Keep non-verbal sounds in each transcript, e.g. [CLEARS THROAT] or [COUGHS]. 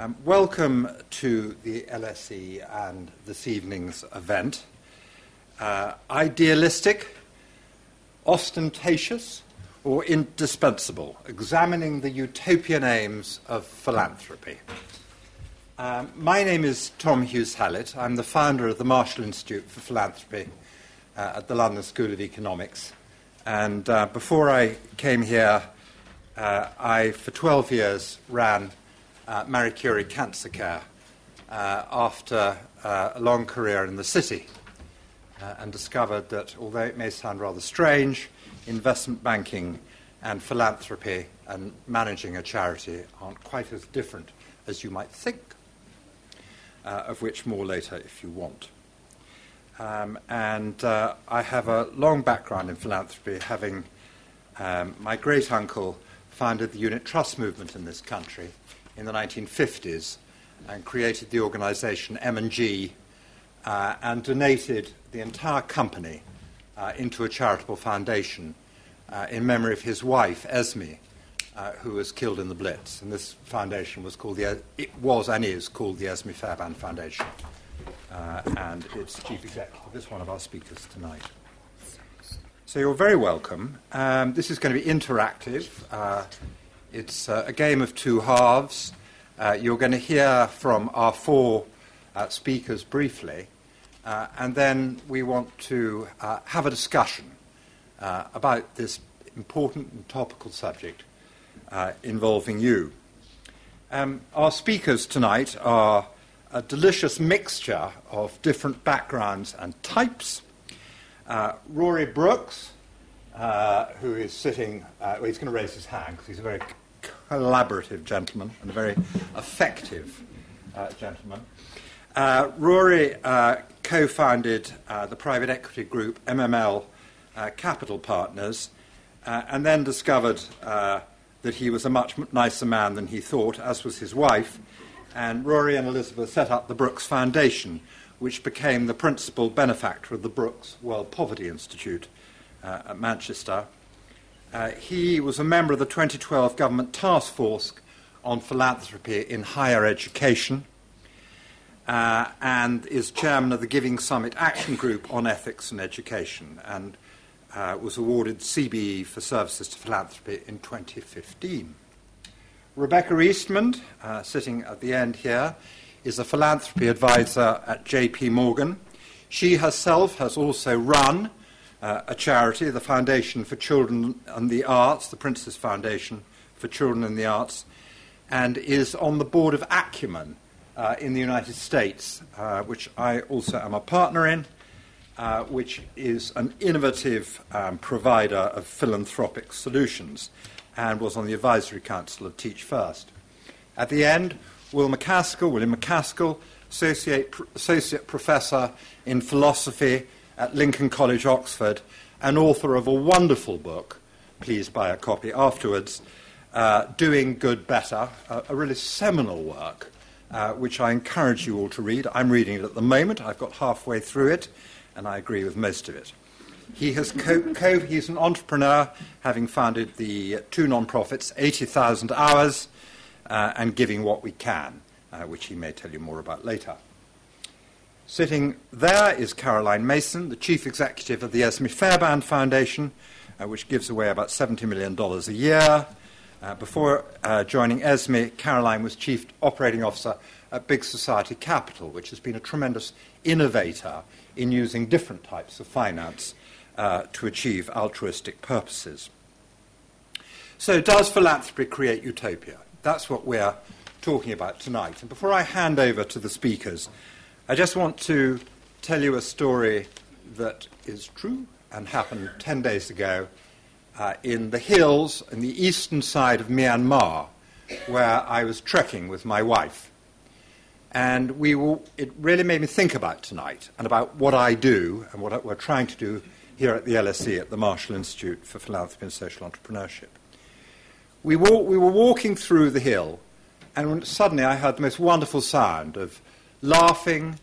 Um, welcome to the LSE and this evening's event. Uh, idealistic, ostentatious, or indispensable, examining the utopian aims of philanthropy. Um, my name is Tom Hughes Hallett. I'm the founder of the Marshall Institute for Philanthropy uh, at the London School of Economics. And uh, before I came here, uh, I, for 12 years, ran uh, Marie Curie Cancer Care uh, after uh, a long career in the city uh, and discovered that although it may sound rather strange, investment banking and philanthropy and managing a charity aren't quite as different as you might think, uh, of which more later if you want. Um, and uh, I have a long background in philanthropy, having um, my great uncle founded the unit trust movement in this country in the 1950s and created the organization M&G uh, and donated the entire company uh, into a charitable foundation uh, in memory of his wife, Esmée, uh, who was killed in the Blitz. And this foundation was called the, it was and is called the Esmée Fairbairn Foundation. Uh, and its chief executive is one of our speakers tonight. So you're very welcome. Um, this is going to be interactive. Uh, it's uh, a game of two halves. Uh, you're going to hear from our four uh, speakers briefly, uh, and then we want to uh, have a discussion uh, about this important and topical subject involving you. Um, our speakers tonight are a delicious mixture of different backgrounds and types. Rory Brooks, uh, who is sitting, uh, well, he's going to raise his hand because he's a very collaborative gentleman and a very effective uh, gentleman. Uh, Rory uh, co founded uh, the private equity group MML uh, Capital Partners and then discovered that he was a much nicer man than he thought, as was his wife. And Rory and Elizabeth set up the Brooks Foundation, which became the principal benefactor of the Brooks World Poverty Institute at Manchester. Uh, he was a member of the 2012 government task force on philanthropy in higher education uh, and is chairman of the Giving Summit Action Group on Ethics and Education and uh, was awarded CBE for services to philanthropy in 2015. Rebecca Eastmond, uh, sitting at the end here, is a philanthropy advisor at JP Morgan. She herself has also run uh, a charity, the Foundation for Children and the Arts, the Prince's Foundation for Children and the Arts, and is on the board of Acumen uh, in the United States, uh, which I also am a partner in, uh, which is an innovative um, provider of philanthropic solutions and was on the advisory council of Teach First. At the end, Will MacAskill, William MacAskill, Associate, Associate Professor in Philosophy at Lincoln College, Oxford, and author of a wonderful book, please buy a copy afterwards, uh, Doing Good Better, a, a really seminal work, uh, which I encourage you all to read. I'm reading it at the moment, I've got halfway through it, and I agree with most of it. He has co- co- he's an entrepreneur, having founded the two non-profits, 80,000 Hours uh, and Giving What We Can, uh, which he may tell you more about later. Sitting there is Caroline Mason, the chief executive of the Esmée Fairbairn Foundation, uh, which gives away about $70 million a year. Uh, before uh, joining Esmée, Caroline was chief operating officer at Big Society Capital, which has been a tremendous innovator in using different types of finance uh, to achieve altruistic purposes. So, does philanthropy create utopia? That's what we're talking about tonight. And before I hand over to the speakers, I just want to tell you a story that is true and happened 10 days ago uh, in the hills in the eastern side of Myanmar, where I was trekking with my wife. And we it really made me think about tonight and about what I do and what we're trying to do here at the LSE, at the Marshall Institute for Philanthropy and Social Entrepreneurship. We, walk, we were walking through the hill, and suddenly I heard the most wonderful sound of laughing,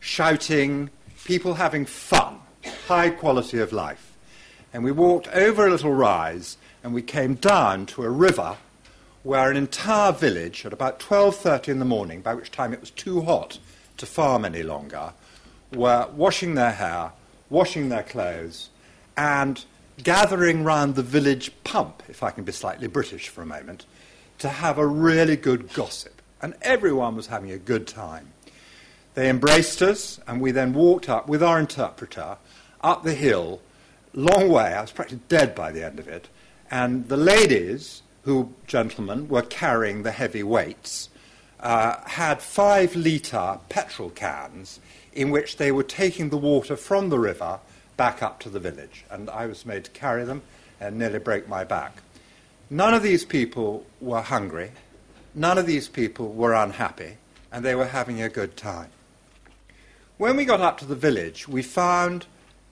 shouting, people having fun, high quality of life. And we walked over a little rise and we came down to a river where an entire village at about 12.30 in the morning, by which time it was too hot to farm any longer, were washing their hair, washing their clothes, and gathering round the village pump, if I can be slightly British for a moment, to have a really good gossip. And everyone was having a good time. They embraced us, and we then walked up with our interpreter up the hill, long way. I was practically dead by the end of it. And the ladies, who, gentlemen, were carrying the heavy weights, uh, had five litre petrol cans in which they were taking the water from the river back up to the village. And I was made to carry them and nearly break my back. None of these people were hungry. None of these people were unhappy. And they were having a good time. When we got up to the village, we found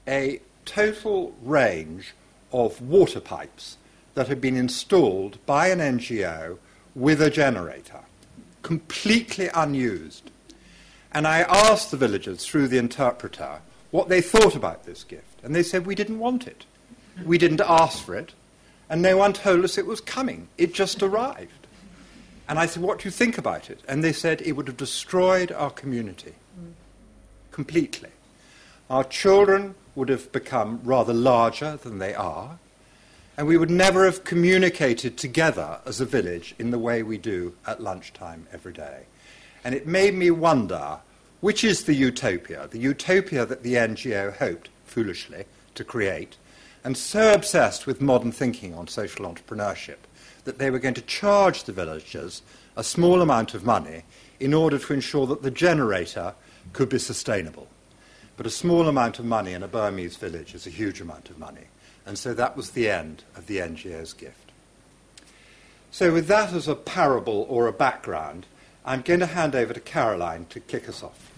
a total range of water pipes that had been installed by an NGO with a generator, completely unused. And I asked the villagers through the interpreter what they thought about this gift. And they said, We didn't want it. We didn't ask for it. And no one told us it was coming. It just arrived. And I said, What do you think about it? And they said, It would have destroyed our community completely. Our children would have become rather larger than they are. And we would never have communicated together as a village in the way we do at lunchtime every day. And it made me wonder which is the utopia, the utopia that the NGO hoped, foolishly, to create, and so obsessed with modern thinking on social entrepreneurship that they were going to charge the villagers a small amount of money in order to ensure that the generator could be sustainable. But a small amount of money in a Burmese village is a huge amount of money. And so that was the end of the NGO's gift. So, with that as a parable or a background, I'm going to hand over to Caroline to kick us off.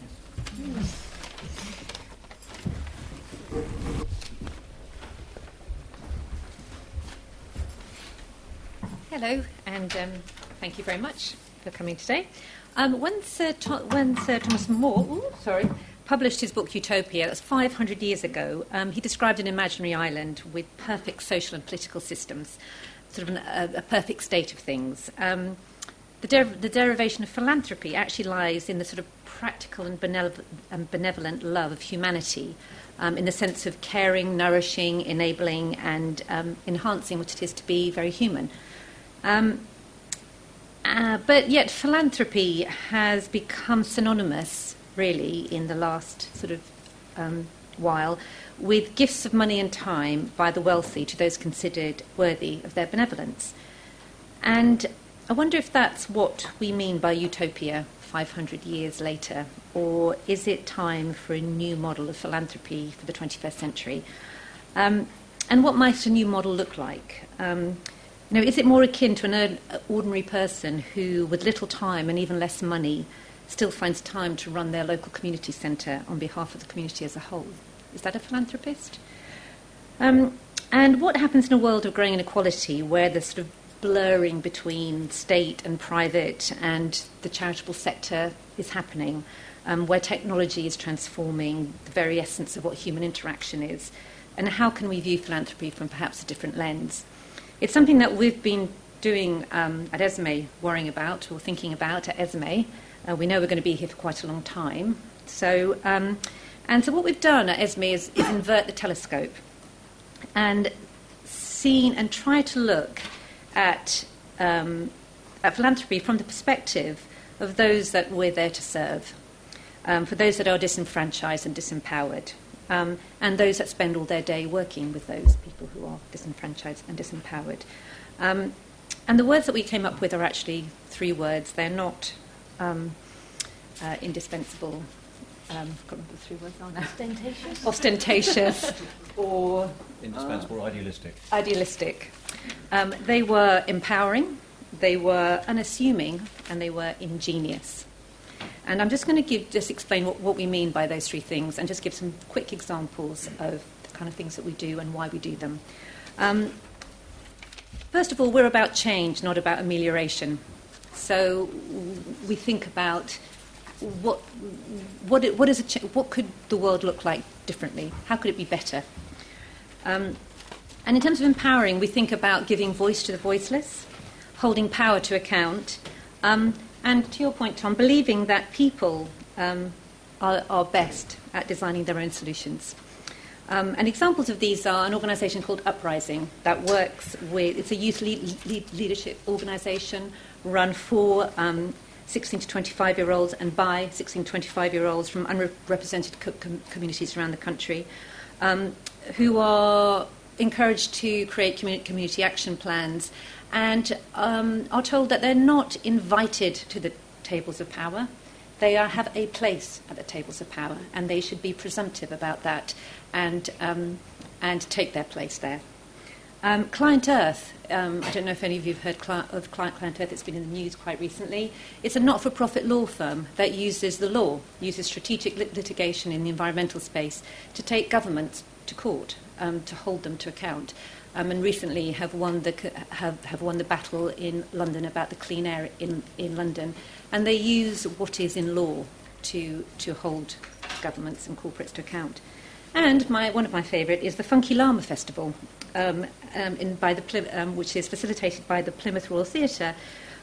Hello, and um, thank you very much for coming today. Um, when, Sir when Sir Thomas More, ooh, sorry, published his book Utopia, that's 500 years ago, um, he described an imaginary island with perfect social and political systems, sort of an, a, a, perfect state of things. Um, the, der- the, derivation of philanthropy actually lies in the sort of practical and, and benevolent love of humanity, um, in the sense of caring, nourishing, enabling, and um, enhancing what it is to be very human. Um, uh, but yet, philanthropy has become synonymous, really, in the last sort of um, while, with gifts of money and time by the wealthy to those considered worthy of their benevolence. And I wonder if that's what we mean by utopia 500 years later, or is it time for a new model of philanthropy for the 21st century? Um, and what might a new model look like? Um, know, is it more akin to an ordinary person who, with little time and even less money, still finds time to run their local community centre on behalf of the community as a whole? Is that a philanthropist? Um, and what happens in a world of growing inequality where the sort of blurring between state and private and the charitable sector is happening, um, where technology is transforming the very essence of what human interaction is? And how can we view philanthropy from perhaps a different lens? It's something that we've been doing um, at Esmée, worrying about or thinking about at Esmée. Uh, we know we're going to be here for quite a long time. So, um, and so what we've done at Esmée is, is invert the telescope and seen and try to look at, um, at philanthropy from the perspective of those that we're there to serve, um, for those that are disenfranchised and disempowered um, and those that spend all their day working with those people who are disenfranchised and disempowered. Um, and the words that we came up with are actually three words. They're not um, uh, indispensable. Um, I can't remember the three words are now. Ostentatious. Ostentatious, [LAUGHS] or [LAUGHS] indispensable, uh, idealistic. Idealistic. Um, they were empowering, they were unassuming, and they were ingenious. And I'm just going to give, just explain what, what we mean by those three things and just give some quick examples of the kind of things that we do and why we do them. Um, first of all, we're about change, not about amelioration. So we think about what, what, what, is ch- what could the world look like differently? How could it be better? Um, and in terms of empowering, we think about giving voice to the voiceless, holding power to account, um, and to your point, Tom, believing that people um, are, are, best at designing their own solutions. Um, and examples of these are an organisation called Uprising that works with, it's a youth lead, lead leadership organisation run for um, 16 to 25 year olds and by 16 to 25 year olds from unrepresented co- com- communities around the country um, who are encouraged to create community action plans and um, are told that they're not invited to the tables of power. They are, have a place at the tables of power, and they should be presumptive about that and, um, and take their place there. Um, Client Earth, um, I don't know if any of you have heard cli- of Client, Client Earth, it's been in the news quite recently. It's a not for profit law firm that uses the law, uses strategic lit- litigation in the environmental space to take governments to court, um, to hold them to account. Um, and recently have won, the, have, have won the battle in London about the clean air in, in London. And they use what is in law to, to hold governments and corporates to account. And my, one of my favourite is the Funky Llama Festival, um, um, in, by the, um, which is facilitated by the Plymouth Royal Theatre,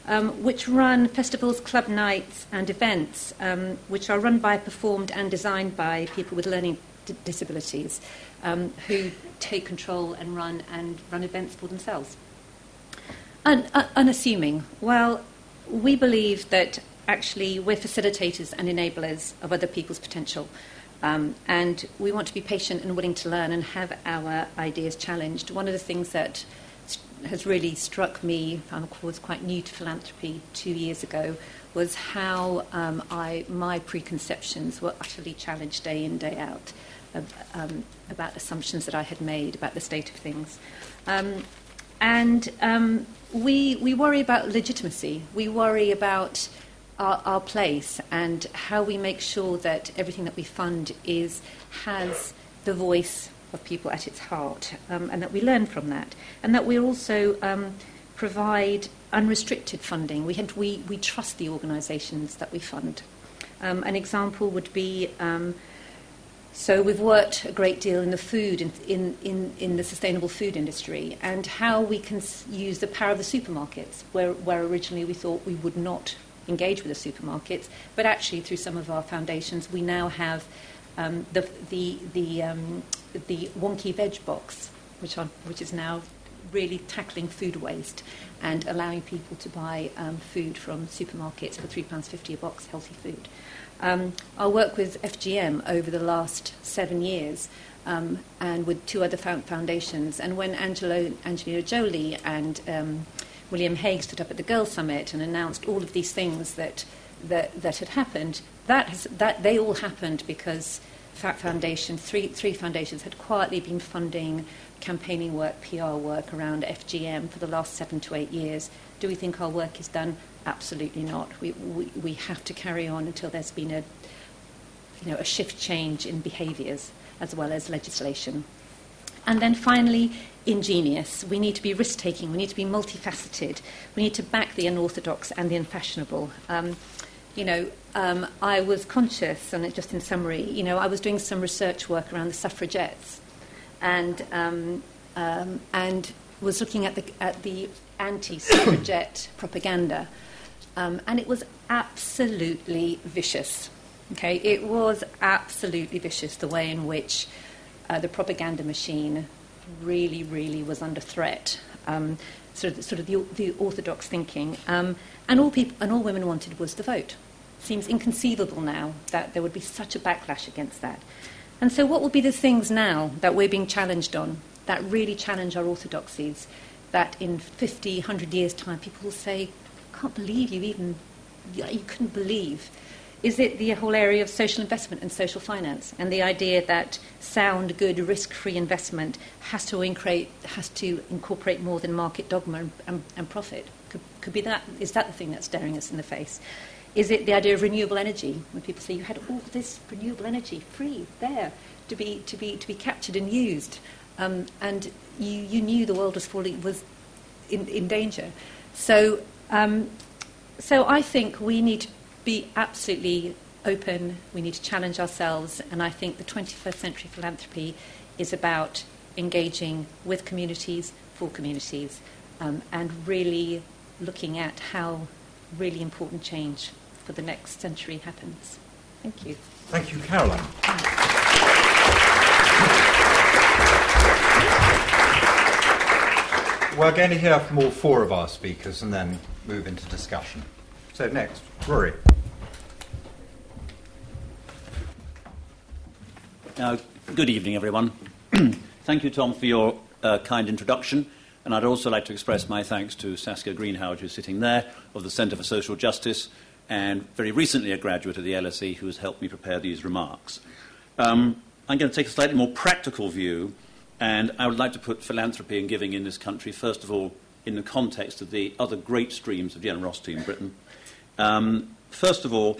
um, which run festivals, club nights, and events, um, which are run by, performed, and designed by people with learning d- disabilities, um, who take control and run and run events for themselves. Un- uh, unassuming. Well, we believe that actually we're facilitators and enablers of other people's potential. Um, and we want to be patient and willing to learn and have our ideas challenged. One of the things that has really struck me, I was quite new to philanthropy two years ago, was how um, I, my preconceptions were utterly challenged day in, day out um, about assumptions that I had made about the state of things. Um, and um, we, we worry about legitimacy. We worry about our, our, place and how we make sure that everything that we fund is has the voice of people at its heart, um, and that we learn from that, and that we also um, provide unrestricted funding. We, had, we, we trust the organisations that we fund. Um, an example would be. Um, so we've worked a great deal in the food, in, in, in, in, the sustainable food industry, and how we can use the power of the supermarkets, where, where originally we thought we would not engage with the supermarkets, but actually through some of our foundations, we now have um, the, the, the, um, the wonky veg box, which, are, which is now really tackling food waste and allowing people to buy um, food from supermarkets for £3.50 a box, healthy food. Um, work with FGM over the last seven years um, and with two other foundations, and when Angelo, Angelina Jolie and um, William Hague stood up at the Girls Summit and announced all of these things that, that, that had happened, that, has, that they all happened because FAT Foundation, three, three foundations, had quietly been funding campaigning work, PR work around FGM for the last seven to eight years. Do we think our work is done? Absolutely not. We, we, we have to carry on until there's been a, you know, a shift change in behaviours as well as legislation. And then finally, ingenious. We need to be risk taking. We need to be multifaceted. We need to back the unorthodox and the unfashionable. Um, you know, um, I was conscious, and just in summary, you know, I was doing some research work around the suffragettes, and um, um and was looking at the at the anti-suffragette propaganda, um, and it was absolutely vicious. Okay, it was absolutely vicious the way in which uh, the propaganda machine really, really was under threat. Um, sort of, sort of the, the orthodox thinking, um, and all people and all women wanted was the vote. Seems inconceivable now that there would be such a backlash against that. And so, what will be the things now that we're being challenged on that really challenge our orthodoxies? That in 50, 100 years' time, people will say, "I can't believe you even you couldn't believe." Is it the whole area of social investment and social finance, and the idea that sound, good, risk-free investment has to, has to incorporate more than market dogma and, and, and profit? Could, could be that. Is that the thing that's staring us in the face? Is it the idea of renewable energy? When people say you had all this renewable energy free there to be to be to be captured and used, um, and you, you knew the world was falling was in, in danger. So um, so I think we need to be absolutely open. We need to challenge ourselves. And I think the 21st century philanthropy is about engaging with communities, for communities, um, and really looking at how really important change for the next century happens. Thank you. Thank you, Caroline. We're going to hear from all four of our speakers and then move into discussion. So, next, Rory. Uh, good evening, everyone. [CLEARS THROAT] Thank you, Tom, for your uh, kind introduction. And I'd also like to express my thanks to Saskia Greenhalgh, who's sitting there, of the Centre for Social Justice, and very recently a graduate of the LSE who has helped me prepare these remarks. Um, I'm going to take a slightly more practical view, and I would like to put philanthropy and giving in this country, first of all, in the context of the other great streams of generosity in Britain. Um, first of all,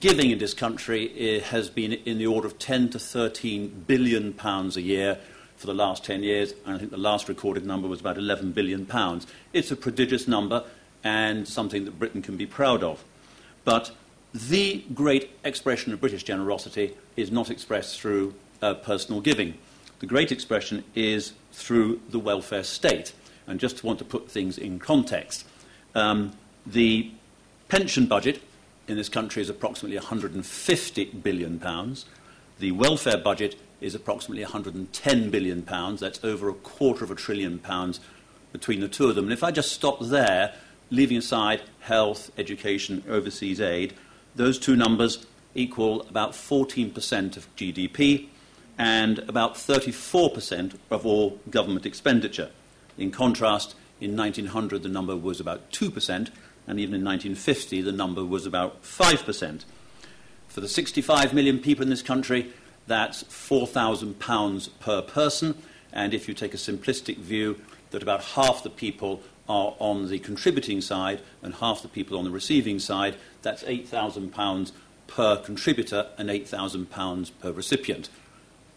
giving in this country eh, has been in the order of 10 to 13 billion pounds a year for the last 10 years, and I think the last recorded number was about 11 billion pounds. It's a prodigious number and something that Britain can be proud of. But the great expression of British generosity is not expressed through uh, personal giving. The great expression is through the welfare state. And just to want to put things in context, um, the pension budget in this country is approximately 150 billion pounds. The welfare budget is approximately 110 billion pounds. That's over a quarter of a trillion pounds between the two of them. And if I just stop there, leaving aside health, education, overseas aid, those two numbers equal about 14% of GDP and about 34% of all government expenditure. In contrast, in 1900 the number was about 2%, and even in 1950 the number was about 5%. For the 65 million people in this country, that's £4,000 per person. And if you take a simplistic view that about half the people are on the contributing side and half the people on the receiving side, that's £8,000 per contributor and £8,000 per recipient.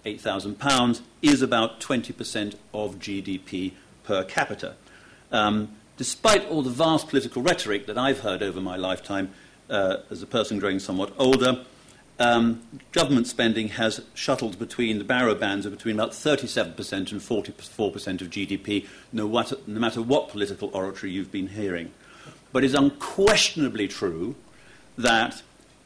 £8,000 is about 20% of GDP per capita. Um, despite all the vast political rhetoric that I've heard over my lifetime uh, as a person growing somewhat older, um, government spending has shuttled between the barrow bands of between about 37% and 44% of GDP, no, what, no matter what political oratory you've been hearing. But it's unquestionably true that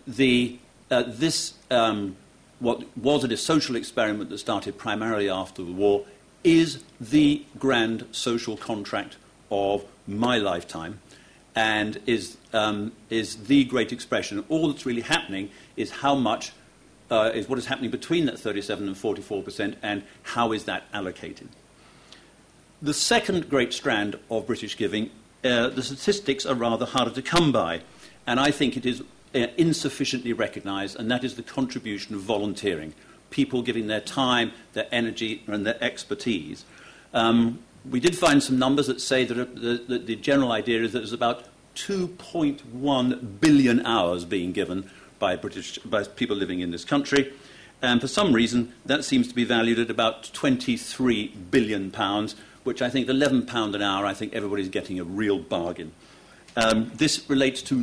the, uh, this, um, what was a social experiment that started primarily after the war, is the grand social contract of my lifetime and is, um, is the great expression. All that's really happening is how much uh, is what is happening between that 37 and 44 percent, and how is that allocated. The second great strand of British giving, uh, the statistics are rather harder to come by, and I think it is insufficiently recognised, and that is the contribution of volunteering, people giving their time, their energy, and their expertise. Um, we did find some numbers that say that the, the, the general idea is that there's about 2.1 billion hours being given by, British, by people living in this country. And for some reason, that seems to be valued at about 23 billion pounds, which I think 11 pound an hour, I think everybody's getting a real bargain. Um, this relates to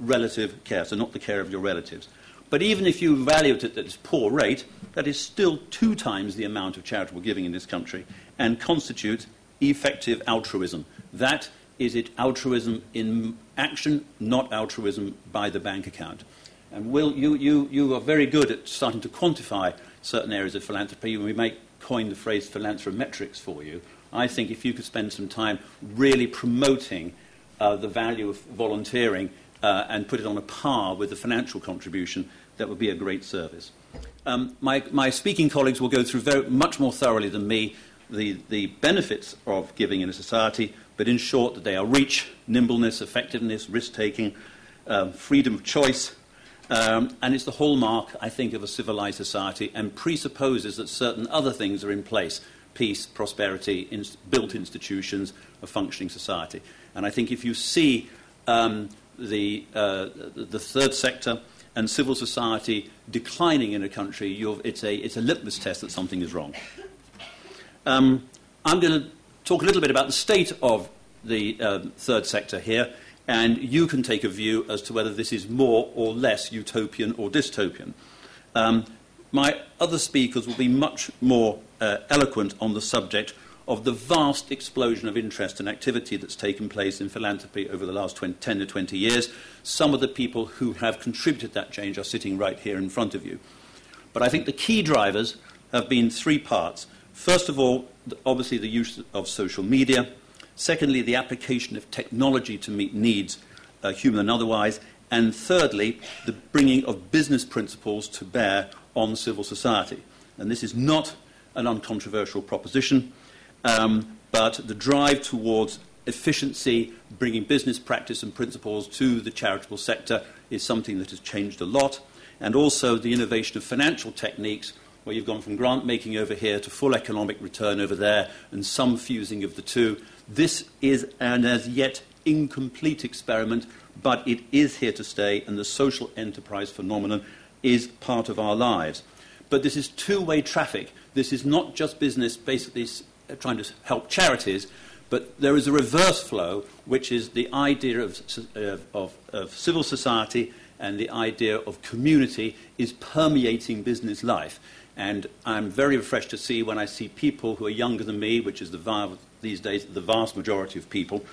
non-relative care, so not the care of your relatives. But even if you value it at this poor rate, that is still two times the amount of charitable giving in this country and constitutes effective altruism. That is it altruism in action, not altruism by the bank account. And Will, you, you, you are very good at starting to quantify certain areas of philanthropy. We may coin the phrase philanthrometrics for you. I think if you could spend some time really promoting uh, the value of volunteering uh, and put it on a par with the financial contribution, that would be a great service. Um, my, my, speaking colleagues will go through very, much more thoroughly than me the, the benefits of giving in a society, but in short, that they are reach, nimbleness, effectiveness, risk taking, um, freedom of choice, um, and it's the hallmark, I think, of a civilized society and presupposes that certain other things are in place peace, prosperity, inst- built institutions, a functioning society. And I think if you see um, the, uh, the third sector and civil society declining in a country, it's a, it's a litmus test that something is wrong. Um, I'm going to talk a little bit about the state of the uh, third sector here and you can take a view as to whether this is more or less utopian or dystopian. Um, my other speakers will be much more uh, eloquent on the subject of the vast explosion of interest and activity that's taken place in philanthropy over the last 20, 10 to 20 years. Some of the people who have contributed that change are sitting right here in front of you. But I think the key drivers have been three parts. First of all, obviously, the use of social media. Secondly, the application of technology to meet needs, uh, human and otherwise. And thirdly, the bringing of business principles to bear on civil society. And this is not an uncontroversial proposition. Um, but the drive towards efficiency, bringing business practice and principles to the charitable sector is something that has changed a lot. And also the innovation of financial techniques, where you've gone from grant making over here to full economic return over there, and some fusing of the two. This is an as yet incomplete experiment, but it is here to stay, and the social enterprise phenomenon is part of our lives. But this is two way traffic. This is not just business basically trying to help charities, but there is a reverse flow, which is the idea of, of, of civil society and the idea of community is permeating business life. And I'm very refreshed to see when I see people who are younger than me, which is the, these days the vast majority of people,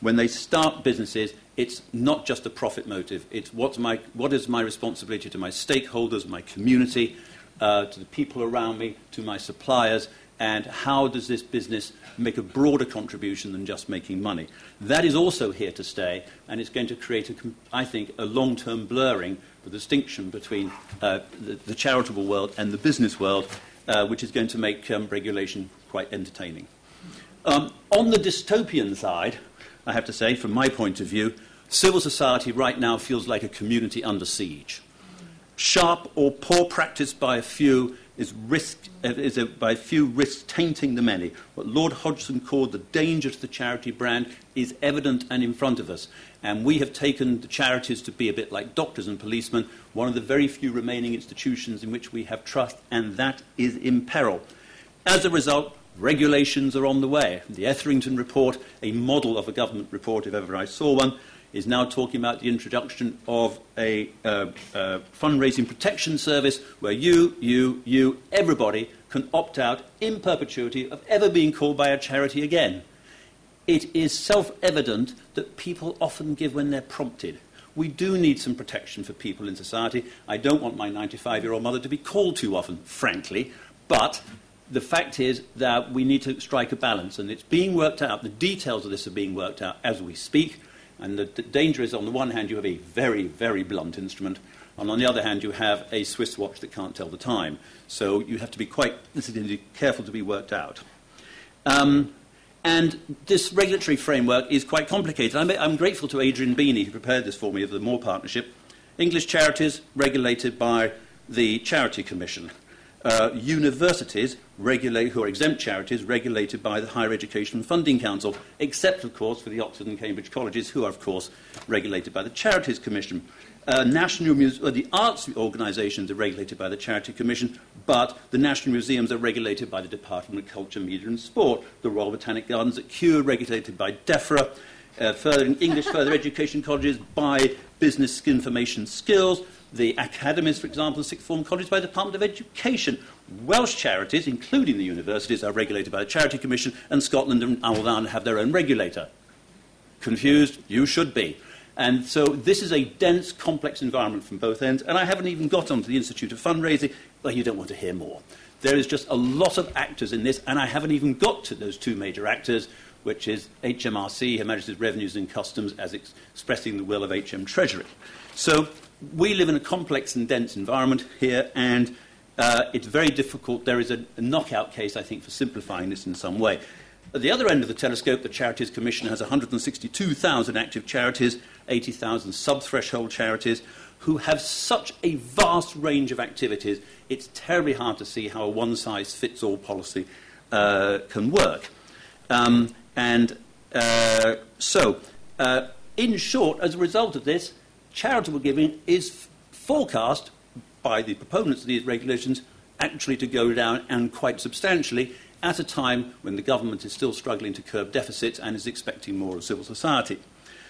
when they start businesses, it's not just a profit motive. It's what's my, what is my responsibility to my stakeholders, my community, uh, to the people around me, to my suppliers, and how does this business make a broader contribution than just making money. That is also here to stay, and it's going to create, a, I think, a long term blurring, of the distinction between uh, the, the, charitable world and the business world, uh, which is going to make um, regulation quite entertaining. Um, on the dystopian side, I have to say, from my point of view, civil society right now feels like a community under siege. Sharp or poor practice by a few is, risk, uh, is a, by few risks tainting the many. What Lord Hodgson called the danger to the charity brand is evident and in front of us. And we have taken the charities to be a bit like doctors and policemen, one of the very few remaining institutions in which we have trust, and that is in peril. As a result, regulations are on the way. The Etherington report, a model of a government report if ever I saw one, is now talking about the introduction of a uh, uh, fundraising protection service where you, you, you, everybody can opt out in perpetuity of ever being called by a charity again. It is self evident that people often give when they're prompted. We do need some protection for people in society. I don't want my 95 year old mother to be called too often, frankly, but the fact is that we need to strike a balance, and it's being worked out. The details of this are being worked out as we speak. And the, the, danger is, on the one hand, you have a very, very blunt instrument, and on the other hand, you have a Swiss watch that can't tell the time. So you have to be quite is careful to be worked out. Um, and this regulatory framework is quite complicated. I'm, I'm, grateful to Adrian Beney, who prepared this for me, of the More Partnership. English charities regulated by the Charity Commission. Uh, universities regulate, who are exempt charities regulated by the Higher Education Funding Council, except, of course, for the Oxford and Cambridge colleges, who are, of course, regulated by the Charities Commission. Uh, national Muse- uh, the arts organisations are regulated by the Charity Commission, but the national museums are regulated by the Department of Culture, Media and Sport. The Royal Botanic Gardens at Kew are regulated by DEFRA. Uh, further, English further education colleges by Business Information Skills the academies, for example, the sixth form colleges by the Department of Education. Welsh charities, including the universities, are regulated by the Charity Commission, and Scotland and Ireland have their own regulator. Confused? You should be. And so this is a dense, complex environment from both ends. And I haven't even got onto the Institute of Fundraising. Well, you don't want to hear more. There is just a lot of actors in this, and I haven't even got to those two major actors, which is HMRC, Her Majesty's Revenues and Customs, as expressing the will of HM Treasury. So we live in a complex and dense environment here, and uh, it's very difficult. There is a, a, knockout case, I think, for simplifying this in some way. At the other end of the telescope, the Charities Commission has 162,000 active charities, 80,000 sub threshold charities, who have such a vast range of activities, it's terribly hard to see how a one size fits all policy uh, can work. Um, and uh, so, uh, in short, as a result of this, charitable giving is forecast by the proponents of these regulations actually to go down and quite substantially at a time when the government is still struggling to curb deficits and is expecting more of civil society.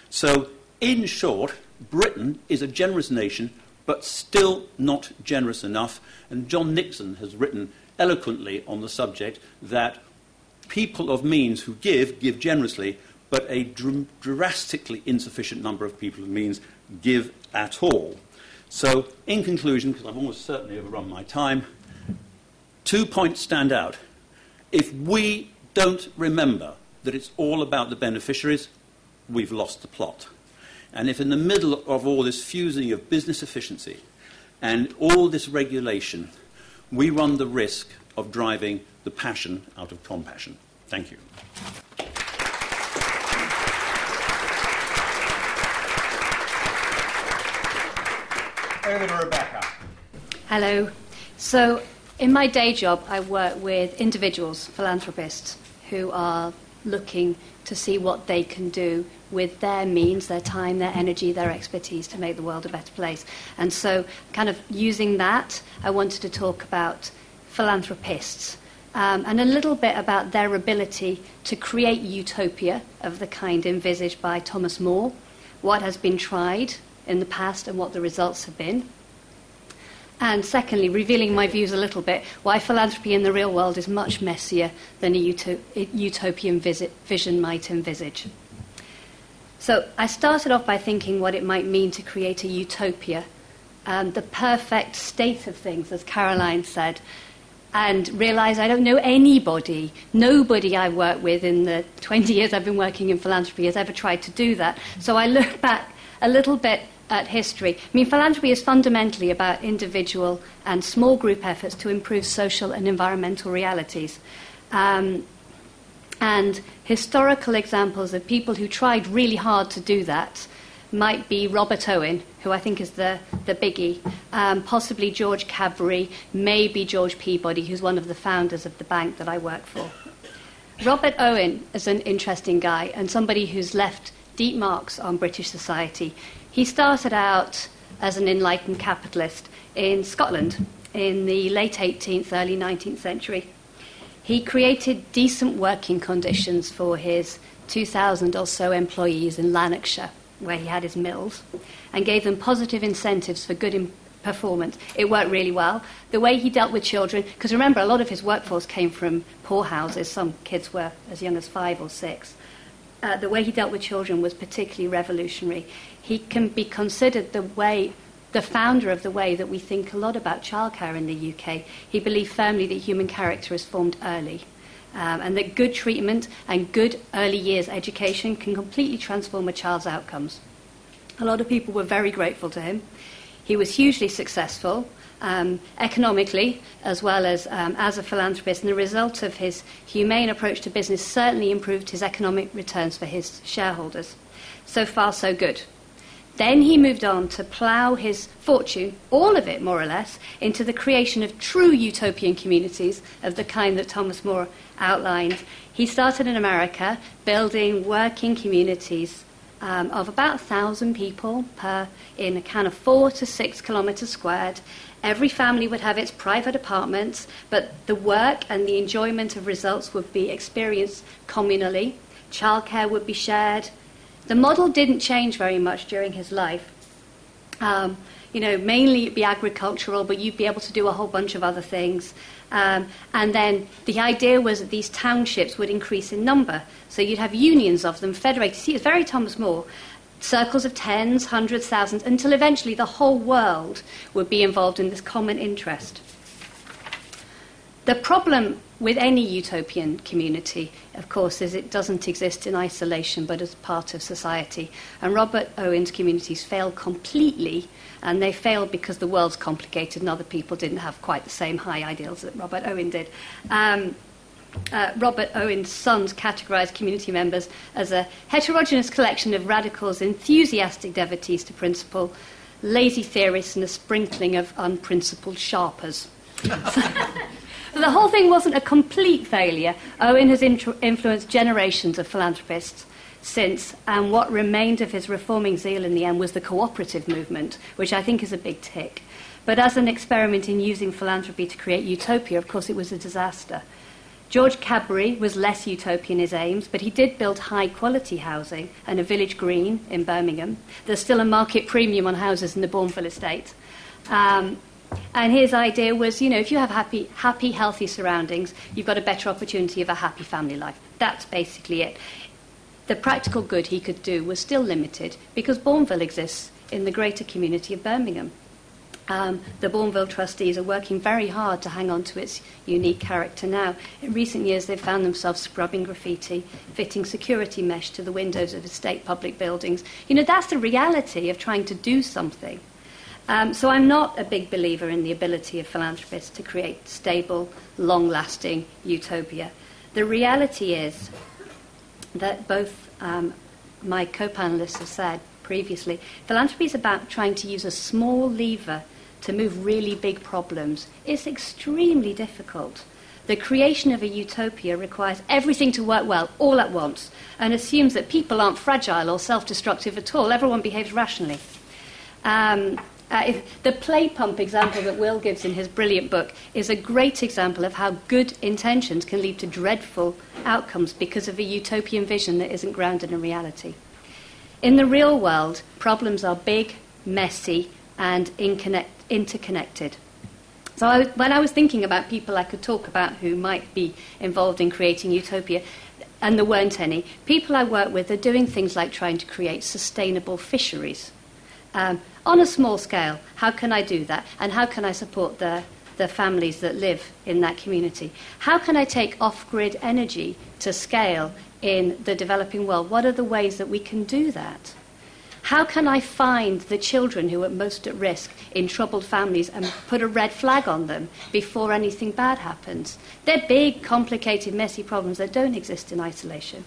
So, in short, Britain is a generous nation, but still not generous enough. And John Nickson has written eloquently on the subject that people of means who give, give generously, but a dr- drastically insufficient number of people of means give at all. So, in conclusion, because I've almost certainly overrun my time, two points stand out. If we don't remember that it's all about the beneficiaries, we've lost the plot. And if in the middle of all this fusing of business efficiency and all this regulation, we run the risk of driving the passion out of compassion. Thank you. Over to Rebecca. Hello. So, in my day job, I work with individuals, philanthropists, who are looking to see what they can do with their means, their time, their energy, their expertise to make the world a better place. And so, kind of using that, I wanted to talk about philanthropists um, and a little bit about their ability to create utopia of the kind envisaged by Thomas More, what has been tried in the past and what the results have been. And secondly, revealing my views a little bit, why philanthropy in the real world is much messier than a utopian visit, vision might envisage. So I started off by thinking what it might mean to create a utopia, um, the perfect state of things, as Caroline said, and realised I don't know anybody, nobody I work with in the 20 years I've been working in philanthropy has ever tried to do that. So I look back a little bit at history. I mean, philanthropy is fundamentally about individual and small group efforts to improve social and environmental realities. Um, and historical examples of people who tried really hard to do that might be Robert Owen, who I think is the, the biggie, um, possibly George Cadbury, maybe George Peabody, who's one of the founders of the bank that I work for. Robert Owen is an interesting guy and somebody who's left deep marks on British society. He started out as an enlightened capitalist in Scotland in the late 18th, early 19th century. He created decent working conditions for his 2,000 or so employees in Lanarkshire, where he had his mills, and gave them positive incentives for good performance. It worked really well. The way he dealt with children, because remember, a lot of his workforce came from poor houses, some kids were as young as five or six. Uh, the way he dealt with children was particularly revolutionary he can be considered the way the founder of the way that we think a lot about childcare in the UK. He believed firmly that human character is formed early. Um, and that good treatment and good early years education can completely transform a child's outcomes. A lot of people were very grateful to him. He was hugely successful um, economically as well as um, as a philanthropist, and the result of his humane approach to business certainly improved his economic returns for his shareholders. So far, so good. Then he moved on to plough his fortune, all of it more or less, into the creation of true utopian communities of the kind that Thomas More outlined. He started in America building working communities um, of about 1,000 people per, in a kind of four to six kilometres squared. Every family would have its private apartments, but the work and the enjoyment of results would be experienced communally. Childcare would be shared, the model didn't change very much during his life. Um, you know, mainly it'd be agricultural, but you'd be able to do a whole bunch of other things. Um, and then the idea was that these townships would increase in number. So you'd have unions of them federated. See, it's very Thomas More. Circles of tens, hundreds, thousands, until eventually the whole world would be involved in this common interest. The problem with any utopian community, of course, is it doesn't exist in isolation but as part of society. And Robert Owen's communities fail completely, and they failed because the world's complicated and other people didn't have quite the same high ideals that Robert Owen did. Um, uh, Robert Owen's sons categorized community members as a heterogeneous collection of radicals, enthusiastic devotees to principle, lazy theorists, and a sprinkling of unprincipled sharpers. [LAUGHS] So the whole thing wasn't a complete failure. Owen has influenced generations of philanthropists since, and what remained of his reforming zeal in the end was the cooperative movement, which I think is a big tick. But as an experiment in using philanthropy to create utopia, of course, it was a disaster. George Cadbury was less utopian in his aims, but he did build high quality housing and a village green in Birmingham. There's still a market premium on houses in the Bournville estate. Um, And his idea was, you know, if you have happy, happy, healthy surroundings, you've got a better opportunity of a happy family life. That's basically it. The practical good he could do was still limited because Bournville exists in the greater community of Birmingham. Um, the Bournville trustees are working very hard to hang on to its unique character now. In recent years, they've found themselves scrubbing graffiti, fitting security mesh to the windows of estate public buildings. You know, that's the reality of trying to do something. Um, so I'm not a big believer in the ability of philanthropists to create stable, long lasting utopia. The reality is that both um, my co panelists have said previously philanthropy is about trying to use a small lever to move really big problems. It's extremely difficult. The creation of a utopia requires everything to work well all at once and assumes that people aren't fragile or self destructive at all. Everyone behaves rationally. Um, uh, the play pump example that Will gives in his brilliant book is a great example of how good intentions can lead to dreadful outcomes because of a utopian vision that isn't grounded in reality. In the real world, problems are big, messy, and interconnected. So I, when I was thinking about people I could talk about who might be involved in creating utopia, and there weren't any, people I work with are doing things like trying to create sustainable fisheries um, on a small scale. How can I do that? And how can I support the, the families that live in that community? How can I take off grid energy to scale in the developing world? What are the ways that we can do that? How can I find the children who are most at risk in troubled families and put a red flag on them before anything bad happens? They're big, complicated, messy problems that don't exist in isolation.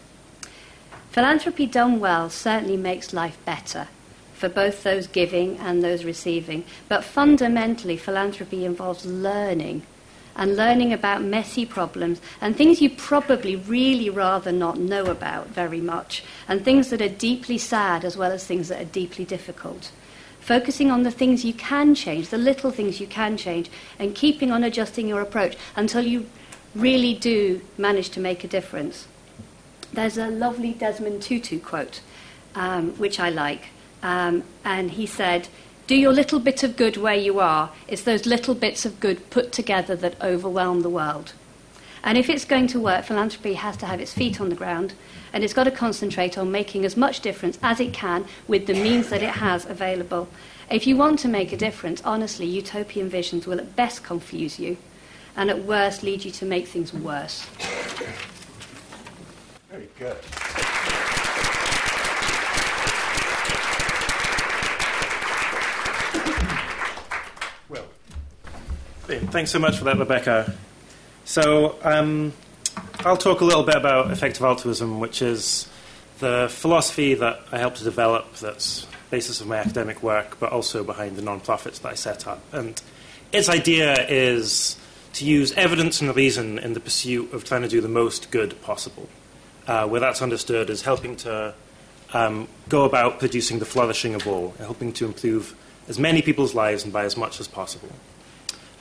Philanthropy done well certainly makes life better for both those giving and those receiving. But fundamentally, philanthropy involves learning and learning about messy problems and things you probably really rather not know about very much, and things that are deeply sad as well as things that are deeply difficult. Focusing on the things you can change, the little things you can change, and keeping on adjusting your approach until you really do manage to make a difference. There's a lovely Desmond Tutu quote, um, which I like. Um, and he said, Do your little bit of good where you are. It's those little bits of good put together that overwhelm the world. And if it's going to work, philanthropy has to have its feet on the ground and it's got to concentrate on making as much difference as it can with the means that it has available. If you want to make a difference, honestly, utopian visions will at best confuse you and at worst lead you to make things worse. Very good. Thanks so much for that, Rebecca. So, um, I'll talk a little bit about effective altruism, which is the philosophy that I helped to develop that's basis of my academic work, but also behind the non-profits that I set up. And its idea is to use evidence and reason in the pursuit of trying to do the most good possible, uh, where that's understood as helping to um, go about producing the flourishing of all, helping to improve as many people's lives and by as much as possible.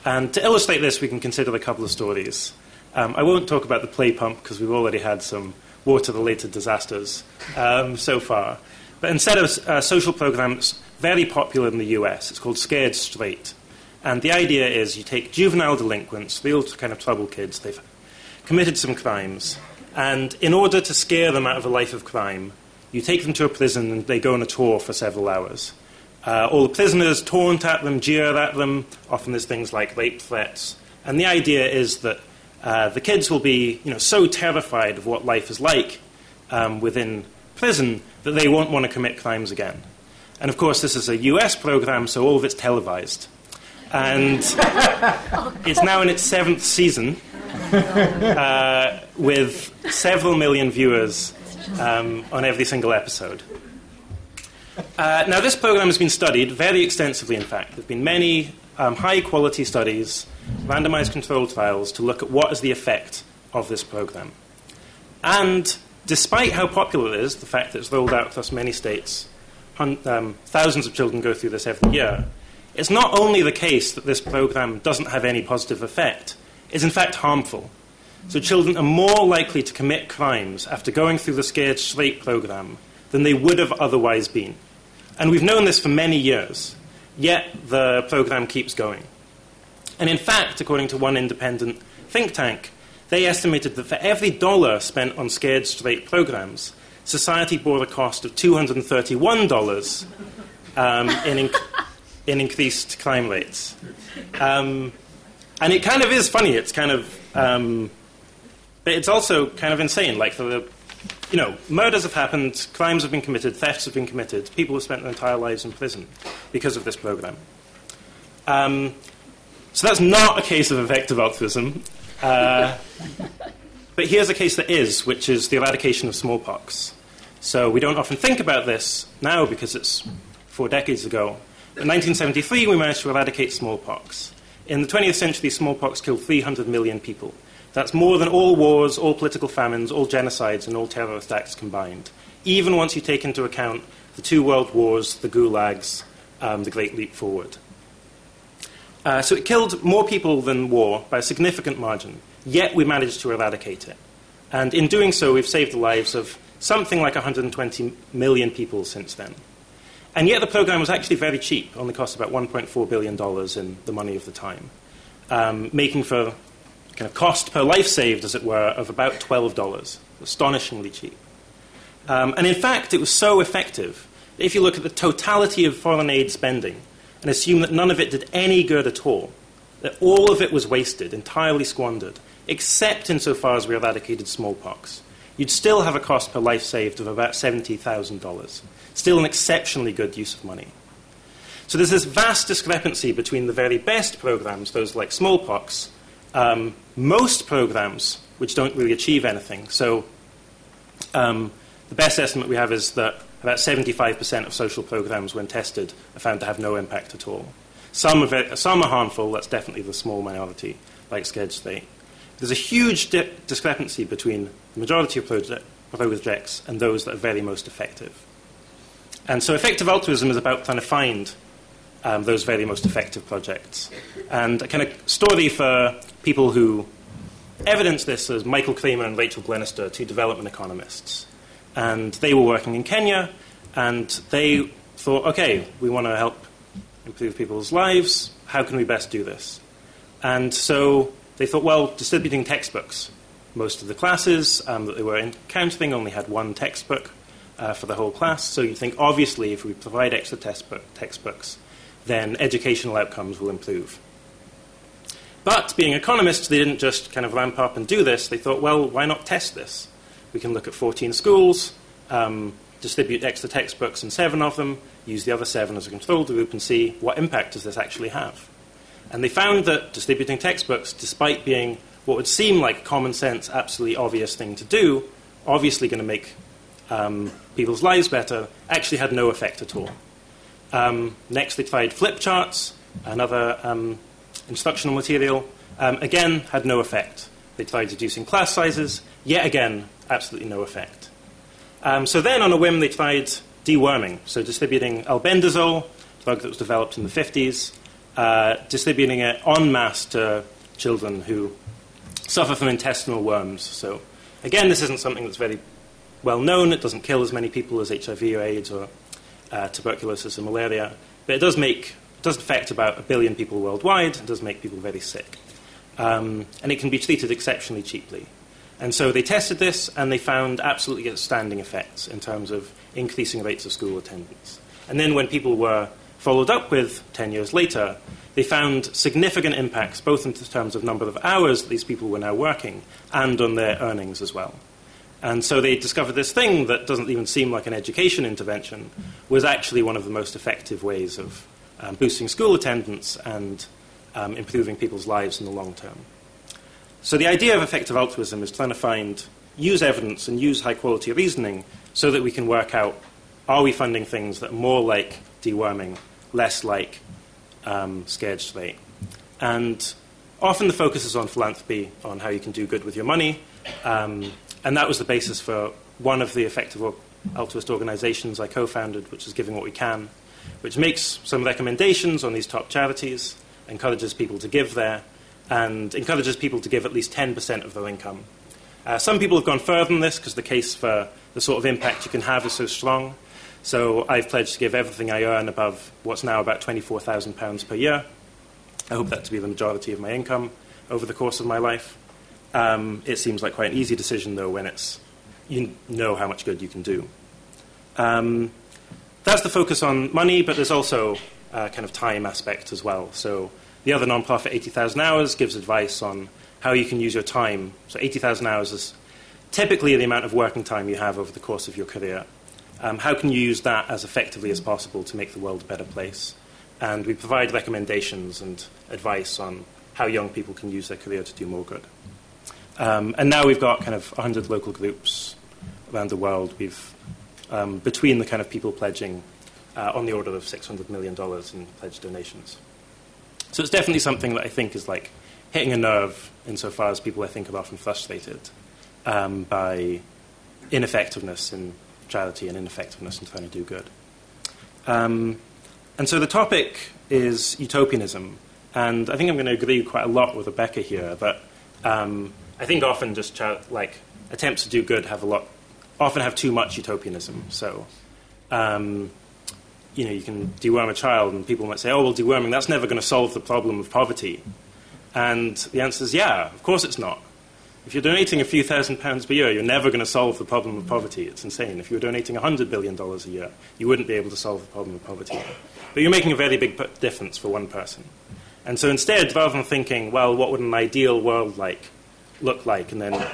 And to illustrate this, we can consider a couple of stories. Um, I won't talk about the play pump because we've already had some water related disasters um, so far. But instead of uh, social programs very popular in the US, it's called Scared Straight. And the idea is you take juvenile delinquents, real kind of trouble kids, they've committed some crimes, and in order to scare them out of a life of crime, you take them to a prison and they go on a tour for several hours. Uh, all the prisoners taunt at them, jeer at them. Often there's things like rape threats. And the idea is that uh, the kids will be you know, so terrified of what life is like um, within prison that they won't want to commit crimes again. And of course, this is a US program, so all of it's televised. And [LAUGHS] it's now in its seventh season uh, with several million viewers um, on every single episode. Uh, now, this program has been studied very extensively, in fact. There have been many um, high quality studies, randomized controlled trials, to look at what is the effect of this program. And despite how popular it is, the fact that it's rolled out across many states, um, thousands of children go through this every year, it's not only the case that this program doesn't have any positive effect, it's in fact harmful. So children are more likely to commit crimes after going through the Scared Straight program than they would have otherwise been. And we've known this for many years, yet the program keeps going. And in fact, according to one independent think tank, they estimated that for every dollar spent on scared straight programs, society bore the cost of $231 um, in, inc- in increased crime rates. Um, and it kind of is funny. It's kind of, um, but it's also kind of insane. Like the, you know, murders have happened, crimes have been committed, thefts have been committed. People have spent their entire lives in prison because of this program. Um, so that's not a case of effective altruism. Uh, [LAUGHS] but here's a case that is, which is the eradication of smallpox. So we don't often think about this now because it's four decades ago. In 1973, we managed to eradicate smallpox. In the 20th century, smallpox killed 300 million people. That's more than all wars, all political famines, all genocides, and all terrorist acts combined. Even once you take into account the two world wars, the gulags, um, the Great Leap Forward. Uh, so it killed more people than war by a significant margin, yet we managed to eradicate it. And in doing so, we've saved the lives of something like 120 million people since then. And yet the program was actually very cheap, only cost about $1.4 billion in the money of the time, um, making for kind of cost per life saved, as it were, of about $12, astonishingly cheap. Um, and in fact, it was so effective that if you look at the totality of foreign aid spending and assume that none of it did any good at all, that all of it was wasted, entirely squandered, except insofar as we eradicated smallpox, you'd still have a cost per life saved of about $70,000. Still an exceptionally good use of money. So there's this vast discrepancy between the very best programs, those like smallpox, um, most programs which don't really achieve anything. So um, the best estimate we have is that about 75% of social programs, when tested, are found to have no impact at all. Some, of it, some are harmful, that's definitely the small minority, like Scared Straight. There's a huge di- discrepancy between the majority of project, projects and those that are very most effective. And so effective altruism is about trying to find um, those very most effective projects. And a kind of story for people who evidence this is Michael Kremer and Rachel Glennerster, two development economists. And they were working in Kenya, and they thought, okay, we want to help improve people's lives. How can we best do this? And so they thought, well, distributing textbooks. Most of the classes um, that they were encountering only had one textbook uh, for the whole class. So you think, obviously, if we provide extra textbook, textbooks, then educational outcomes will improve. But being economists, they didn't just kind of ramp up and do this. They thought, well, why not test this? We can look at 14 schools, um, distribute extra textbooks in seven of them, use the other seven as a control group, and see what impact does this actually have. And they found that distributing textbooks, despite being what would seem like common sense, absolutely obvious thing to do, obviously going to make um, people's lives better, actually had no effect at all. Um, next, they tried flip charts, another um, instructional material. Um, again, had no effect. They tried reducing class sizes, yet again, absolutely no effect. Um, so then, on a whim, they tried deworming, so distributing albendazole, a drug that was developed in the 50s, uh, distributing it en masse to children who suffer from intestinal worms. So, again, this isn't something that's very well known. It doesn't kill as many people as HIV or AIDS or uh, tuberculosis and malaria, but it does make it does affect about a billion people worldwide. It does make people very sick, um, and it can be treated exceptionally cheaply. And so they tested this, and they found absolutely outstanding effects in terms of increasing rates of school attendance. And then when people were followed up with 10 years later, they found significant impacts, both in terms of number of hours that these people were now working and on their earnings as well. And so they discovered this thing that doesn't even seem like an education intervention was actually one of the most effective ways of um, boosting school attendance and um, improving people's lives in the long term. So the idea of effective altruism is trying to find, use evidence and use high quality reasoning so that we can work out are we funding things that are more like deworming, less like um, scared straight. And often the focus is on philanthropy, on how you can do good with your money. Um, and that was the basis for one of the effective altruist organizations I co founded, which is Giving What We Can, which makes some recommendations on these top charities, encourages people to give there, and encourages people to give at least 10% of their income. Uh, some people have gone further than this because the case for the sort of impact you can have is so strong. So I've pledged to give everything I earn above what's now about £24,000 per year. I hope that to be the majority of my income over the course of my life. Um, it seems like quite an easy decision, though, when it's you know how much good you can do. Um, that's the focus on money, but there's also a kind of time aspect as well. So the other nonprofit, 80,000 Hours, gives advice on how you can use your time. So 80,000 hours is typically the amount of working time you have over the course of your career. Um, how can you use that as effectively as possible to make the world a better place? And we provide recommendations and advice on how young people can use their career to do more good. Um, and now we've got kind of 100 local groups around the world. We've, um, between the kind of people pledging, uh, on the order of $600 million in pledged donations. So it's definitely something that I think is like hitting a nerve insofar as people I think are often frustrated um, by ineffectiveness in charity and ineffectiveness in trying to do good. Um, and so the topic is utopianism. And I think I'm going to agree quite a lot with Rebecca here that um, I think often just like attempts to do good have a lot, often have too much utopianism. So, um, you know, you can deworm a child, and people might say, "Oh, well, deworming that's never going to solve the problem of poverty." And the answer is, yeah, of course it's not. If you're donating a few thousand pounds per year, you're never going to solve the problem of poverty. It's insane. If you were donating $100 billion a year, you wouldn't be able to solve the problem of poverty. But you're making a very big difference for one person. And so instead, rather than thinking, well, what would an ideal world like look like, and then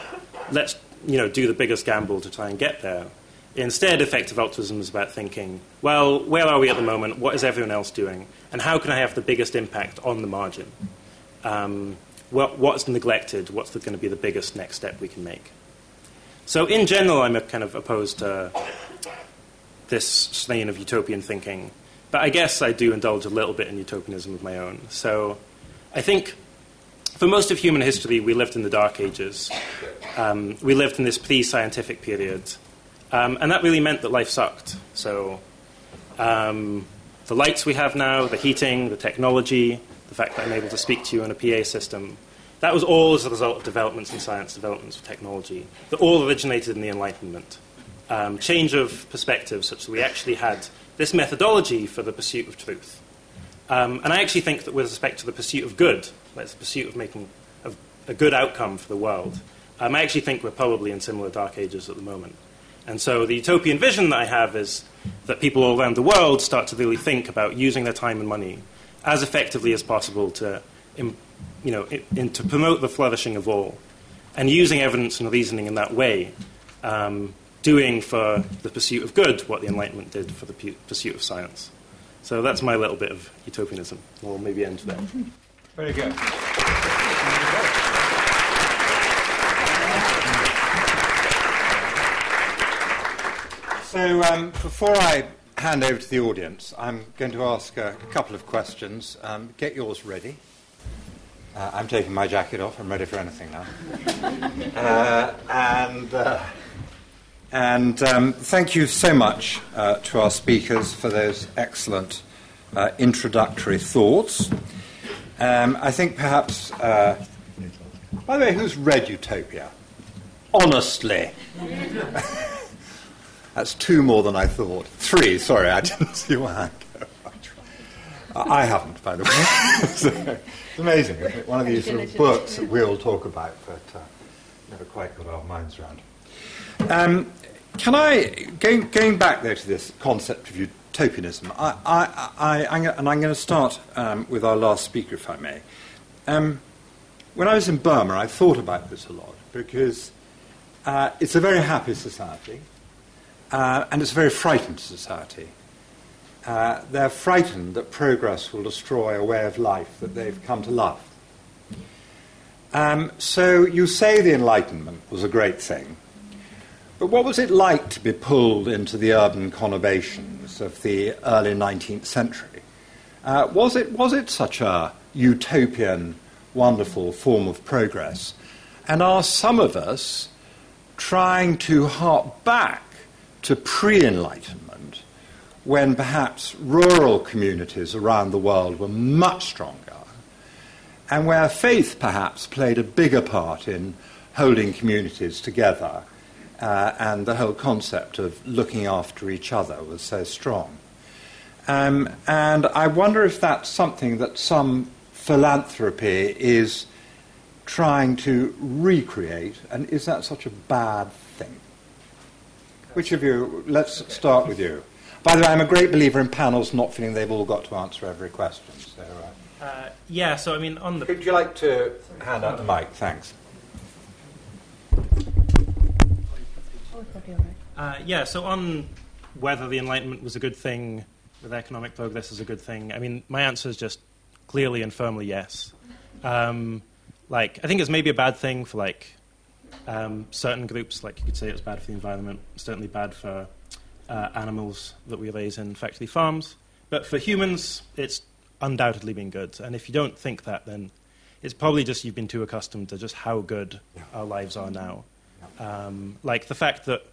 let's you know, do the biggest gamble to try and get there, instead, effective altruism is about thinking, well, where are we at the moment? What is everyone else doing? And how can I have the biggest impact on the margin? Um, what, what's neglected? What's going to be the biggest next step we can make? So, in general, I'm kind of opposed to this strain of utopian thinking. But I guess I do indulge a little bit in utopianism of my own. So, I think for most of human history, we lived in the Dark Ages. Um, we lived in this pre scientific period. Um, and that really meant that life sucked. So, um, the lights we have now, the heating, the technology, the fact that I'm able to speak to you in a PA system, that was all as a result of developments in science, developments of technology, that all originated in the Enlightenment. Um, change of perspective, such that we actually had this methodology for the pursuit of truth. Um, and I actually think that with respect to the pursuit of good, like the pursuit of making a, a good outcome for the world, um, I actually think we're probably in similar dark ages at the moment. And so the utopian vision that I have is that people all around the world start to really think about using their time and money as effectively as possible to, you know, in, to promote the flourishing of all, and using evidence and reasoning in that way, um, doing for the pursuit of good what the Enlightenment did for the pursuit of science. So that's my little bit of utopianism. We'll maybe end there. [LAUGHS] Very good. So, um, before I hand over to the audience, I'm going to ask a couple of questions. Um, get yours ready. Uh, I'm taking my jacket off. I'm ready for anything now. [LAUGHS] uh, and uh, and um, thank you so much uh, to our speakers for those excellent uh, introductory thoughts. Um, I think perhaps. Uh, by the way, who's read Utopia? Honestly. [LAUGHS] That's two more than I thought. Three, sorry, I didn't [LAUGHS] see hand go. I haven't, by the way. [LAUGHS] so, it's amazing, it? One of these sort of books that we all talk about, but uh, never quite got our minds around. Um, can I, going, going, back though to this concept of utopianism, I, I, I, and I'm going to start um, with our last speaker, if I may. Um, when I was in Burma, I thought about this a lot because uh, it's a very happy society. Uh, and it's a very frightened society. Uh, they're frightened that progress will destroy a way of life that they've come to love. Um, so you say the Enlightenment was a great thing, but what was it like to be pulled into the urban conurbations of the early 19th century? Uh, was, it, was it such a utopian, wonderful form of progress? And are some of us trying to hark back to pre Enlightenment, when perhaps rural communities around the world were much stronger, and where faith perhaps played a bigger part in holding communities together, uh, and the whole concept of looking after each other was so strong. Um, and I wonder if that's something that some philanthropy is trying to recreate, and is that such a bad thing? Which of you, let's start with you. By the way, I'm a great believer in panels not feeling they've all got to answer every question. So, uh, uh, yeah, so I mean, on the. Would you like to hand out the mic? Thanks. Uh, yeah, so on whether the Enlightenment was a good thing, whether economic progress is a good thing, I mean, my answer is just clearly and firmly yes. Um, like, I think it's maybe a bad thing for like um, certain groups. Like, you could say it's bad for the environment, certainly bad for uh, animals that we raise in factory farms. But for humans, it's undoubtedly been good. And if you don't think that, then it's probably just you've been too accustomed to just how good yeah. our lives are now. Um, like the fact that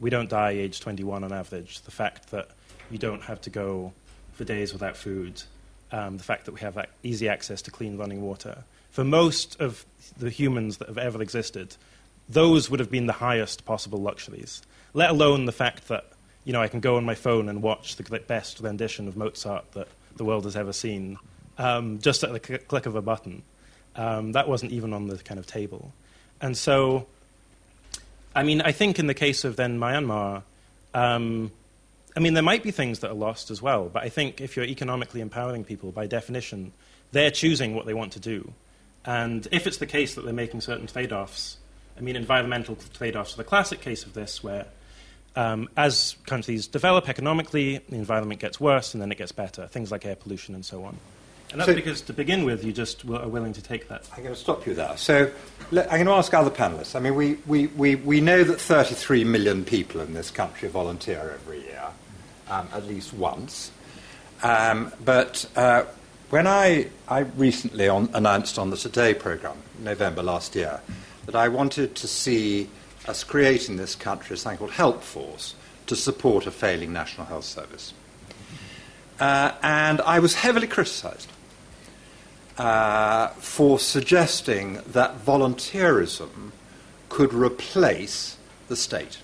we don't die age 21 on average, the fact that you don't have to go for days without food, um, the fact that we have easy access to clean running water. For most of the humans that have ever existed, those would have been the highest possible luxuries, let alone the fact that you know, I can go on my phone and watch the best rendition of Mozart that the world has ever seen um, just at the click of a button. Um, that wasn't even on the kind of table. And so, I mean, I think in the case of then Myanmar, um, I mean, there might be things that are lost as well, but I think if you're economically empowering people, by definition, they're choosing what they want to do. And if it's the case that they're making certain trade offs, I mean, environmental trade offs are the classic case of this, where um, as countries develop economically, the environment gets worse and then it gets better, things like air pollution and so on. And that's so, because to begin with, you just are willing to take that. I'm going to stop you there. So I'm going to ask other panelists. I mean, we, we, we, we know that 33 million people in this country volunteer every year, um, at least once. Um, but uh, when I, I recently on, announced on the Today programme, November last year, that I wanted to see us creating this country something called HelpForce to support a failing National Health Service. Uh, and I was heavily criticised uh, for suggesting that volunteerism could replace the state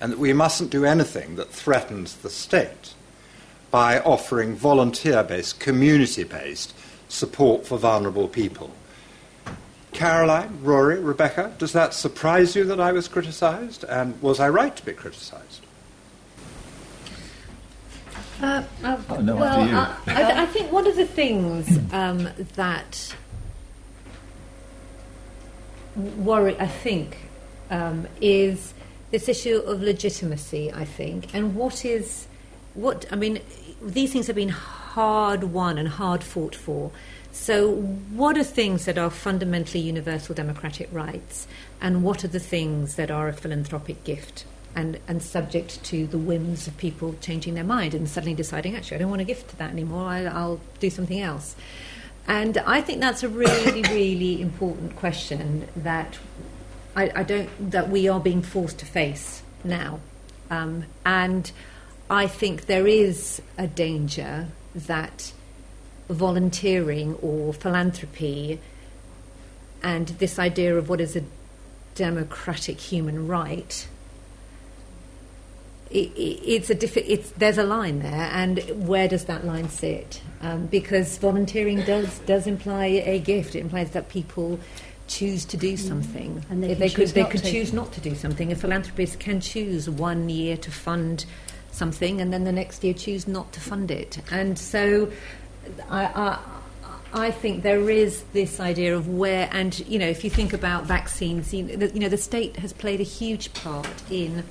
and that we mustn't do anything that threatens the state by offering volunteer based, community based support for vulnerable people. Caroline, Rory, Rebecca, does that surprise you that I was criticised? And was I right to be criticised? Uh, uh, oh, no, well, uh, I, I, think one of the things um, that worry, I think, um, is this issue of legitimacy. I think, and what is what I mean. These things have been hard won and hard fought for. So, what are things that are fundamentally universal democratic rights, and what are the things that are a philanthropic gift and, and subject to the whims of people changing their mind and suddenly deciding, actually, I don't want to gift to that anymore, I, I'll do something else? And I think that's a really, [COUGHS] really important question that I, I, don't that we are being forced to face now. Um, and I think there is a danger that volunteering or philanthropy and this idea of what is a democratic human right it, it, it's a diffi- it's, there's a line there, and where does that line sit? Um, because volunteering does does imply a gift. It implies that people choose to do mm. something. Mm. And they, they could they could to. choose not to do something. A philanthropist can choose one year to fund something, and then the next year choose not to fund it. And so, I, I, I think there is this idea of where, and you know, if you think about vaccines, you know, the, you know, the state has played a huge part in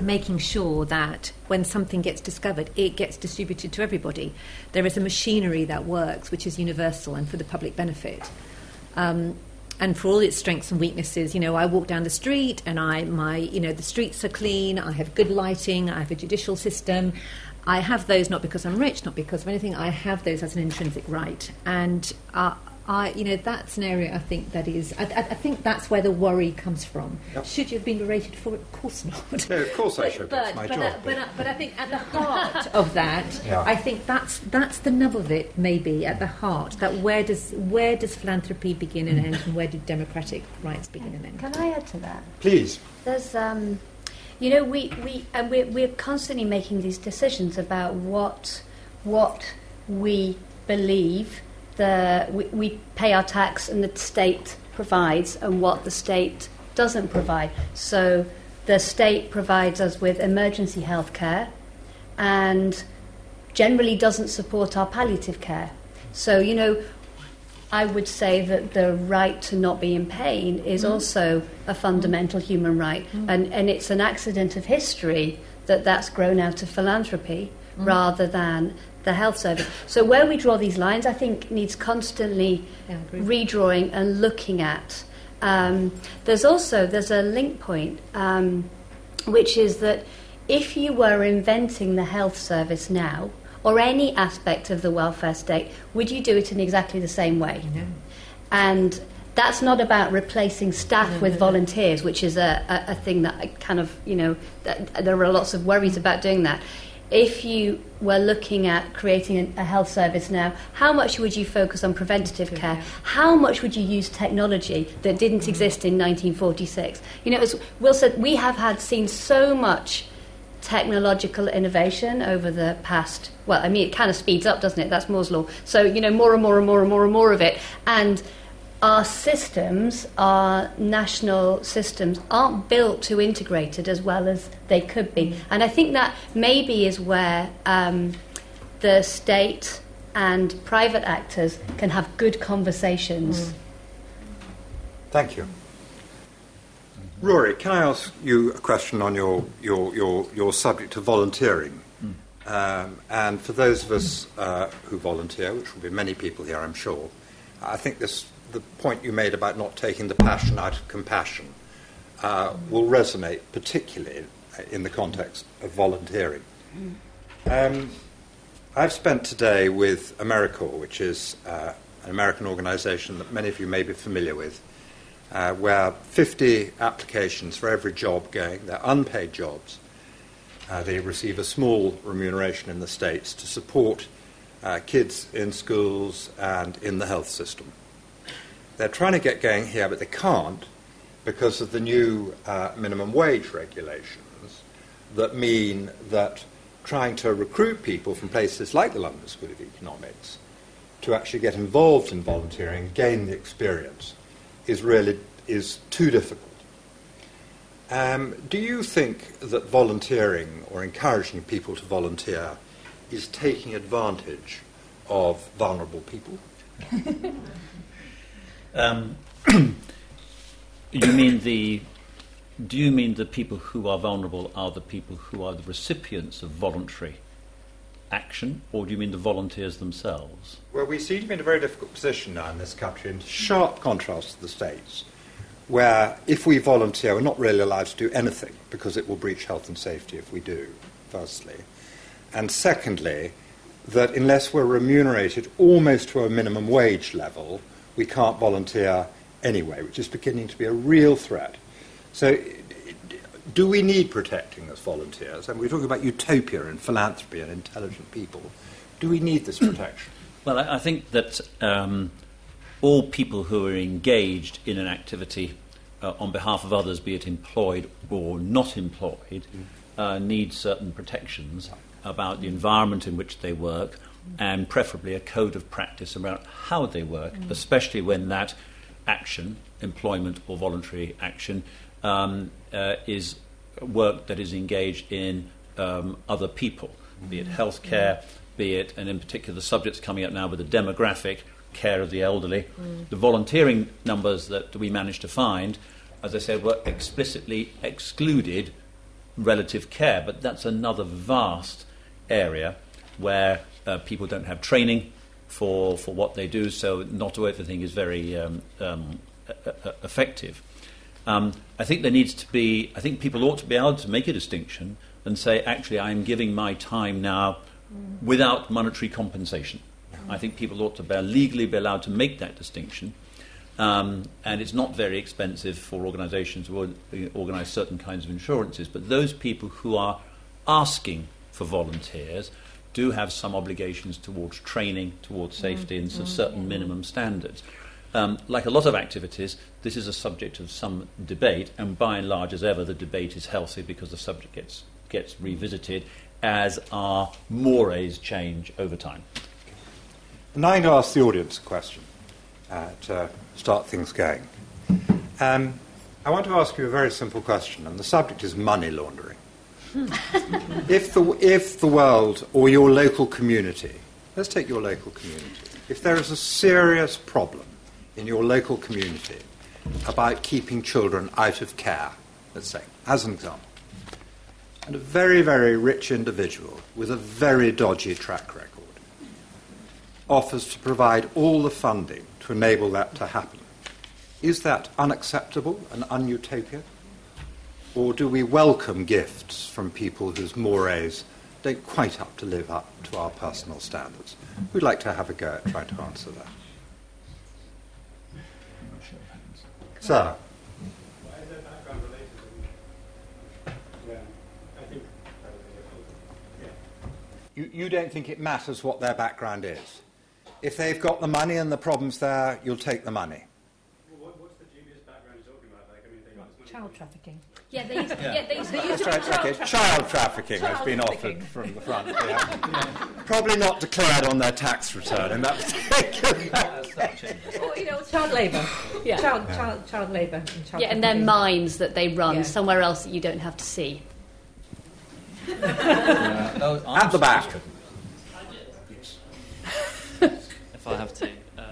making sure that when something gets discovered, it gets distributed to everybody. There is a machinery that works, which is universal and for the public benefit. Um, and for all its strengths and weaknesses, you know, I walk down the street and I, my, you know, the streets are clean. I have good lighting. I have a judicial system. I have those not because I'm rich, not because of anything. I have those as an intrinsic right, and uh, I, you know, that's an area I think that is. I, I, think that's where the worry comes from. Yep. Should you have been berated for it? Of course not. [LAUGHS] No, of course I should. But, my but, job. Uh, but, uh, but, I think at the heart of that, [LAUGHS] yeah. I think that's that's the nub of it. Maybe at the heart that where does where does philanthropy begin and end, and where do democratic rights begin and end? Can I add to that? Please. There's. Um, you know, we, we, and we're, we're constantly making these decisions about what, what we believe the we, we pay our tax and the state provides and what the state doesn't provide. So the state provides us with emergency health care and generally doesn't support our palliative care. So, you know, I would say that the right to not be in pain is mm. also a fundamental human right, mm. and, and it's an accident of history that that's grown out of philanthropy mm. rather than the health service. So where we draw these lines, I think needs constantly yeah, redrawing and looking at. Um, there's also there's a link point, um, which is that if you were inventing the health service now, or any aspect of the welfare state, would you do it in exactly the same way? No. And that's not about replacing staff no, with no, volunteers, which is a, a, a, thing that I kind of, you know, there are lots of worries about doing that if you were looking at creating a, health service now, how much would you focus on preventative care? How much would you use technology that didn't mm. exist in 1946? You know, as Will said, we have had seen so much technological innovation over the past. Well, I mean, it kind of speeds up, doesn't it? That's Moore's law. So you know, more and more and more and more and more of it, and our systems, our national systems, aren't built to integrate it as well as they could be. And I think that maybe is where um, the state and private actors can have good conversations. Mm. Thank you. Rory, can I ask you a question on your, your, your, your subject of volunteering? Mm. Um, and for those of us uh, who volunteer, which will be many people here, I'm sure, I think this the point you made about not taking the passion out of compassion uh, will resonate particularly in the context of volunteering. Um, I've spent today with AmeriCorps, which is uh, an American organization that many of you may be familiar with, uh, where 50 applications for every job going, they're unpaid jobs. Uh, they receive a small remuneration in the States to support uh, kids in schools and in the health system. They're trying to get going here, but they can't because of the new uh, minimum wage regulations that mean that trying to recruit people from places like the London School of Economics to actually get involved in volunteering, gain the experience, is really is too difficult. Um, do you think that volunteering or encouraging people to volunteer is taking advantage of vulnerable people? [LAUGHS] Um, [CLEARS THROAT] you mean the? Do you mean the people who are vulnerable are the people who are the recipients of voluntary action, or do you mean the volunteers themselves? Well, we seem to be in a very difficult position now in this country, in sharp contrast to the States, where if we volunteer, we're not really allowed to do anything because it will breach health and safety if we do, firstly. And secondly, that unless we're remunerated almost to a minimum wage level, we can't volunteer anyway, which is beginning to be a real threat. So, do we need protecting as volunteers? And we're talking about utopia and philanthropy and intelligent people. Do we need this protection? [CLEARS THROAT] Well, I, think that um, all people who are engaged in an activity uh, on behalf of others, be it employed or not employed, mm. uh, need certain protections about the environment in which they work, and preferably a code of practice about how they work, mm. especially when that action, employment or voluntary action, um, uh, is work that is engaged in um, other people, mm. be it mm. healthcare, mm. be it, and in particular, the subjects coming up now with the demographic care of the elderly. Mm. The volunteering numbers that we managed to find, as I said, were explicitly excluded relative care, but that's another vast area where uh, people don't have training for, for what they do, so not everything is very um, um, effective. Um, I think there needs to be, I think people ought to be able to make a distinction and say, actually, I'm giving my time now without monetary compensation. I think people ought to be, legally be allowed to make that distinction. Um, and it's not very expensive for organisations to organise certain kinds of insurances. But those people who are asking for volunteers do have some obligations towards training, towards safety, mm-hmm. and some certain minimum standards. Um, like a lot of activities, this is a subject of some debate, and by and large, as ever, the debate is healthy because the subject gets, gets revisited as our mores change over time. And I'm going to ask the audience a question uh, to start things going. Um, I want to ask you a very simple question, and the subject is money laundering. If, the, if the world or your local community, let's take your local community, if there is a serious problem in your local community about keeping children out of care, let's say, as an example, and a very, very rich individual with a very dodgy track record offers to provide all the funding to enable that to happen. Is that unacceptable and unutopia? Or do we welcome gifts from people whose mores don't quite up to live up to our personal standards? We'd like to have a go at trying to answer that. Sir. You, you don't think it matters what their background is? If they've got the money and the problem's there, you'll take the money. Well, what, what's the dubious background you're talking about? Like, I mean, they got this money. Child trafficking. Yeah, they used, yeah. they used to That's right, okay. Child trafficking has been offered from the front. Yeah. [LAUGHS] Probably not declared on their tax return in that particular. Or, you know, child labour. Yeah. Child, child, child labour. And child Yeah, and their trafficking. minds that they run Yeah. somewhere else that you don't have to see. [LAUGHS] At the back. if I have to. Um,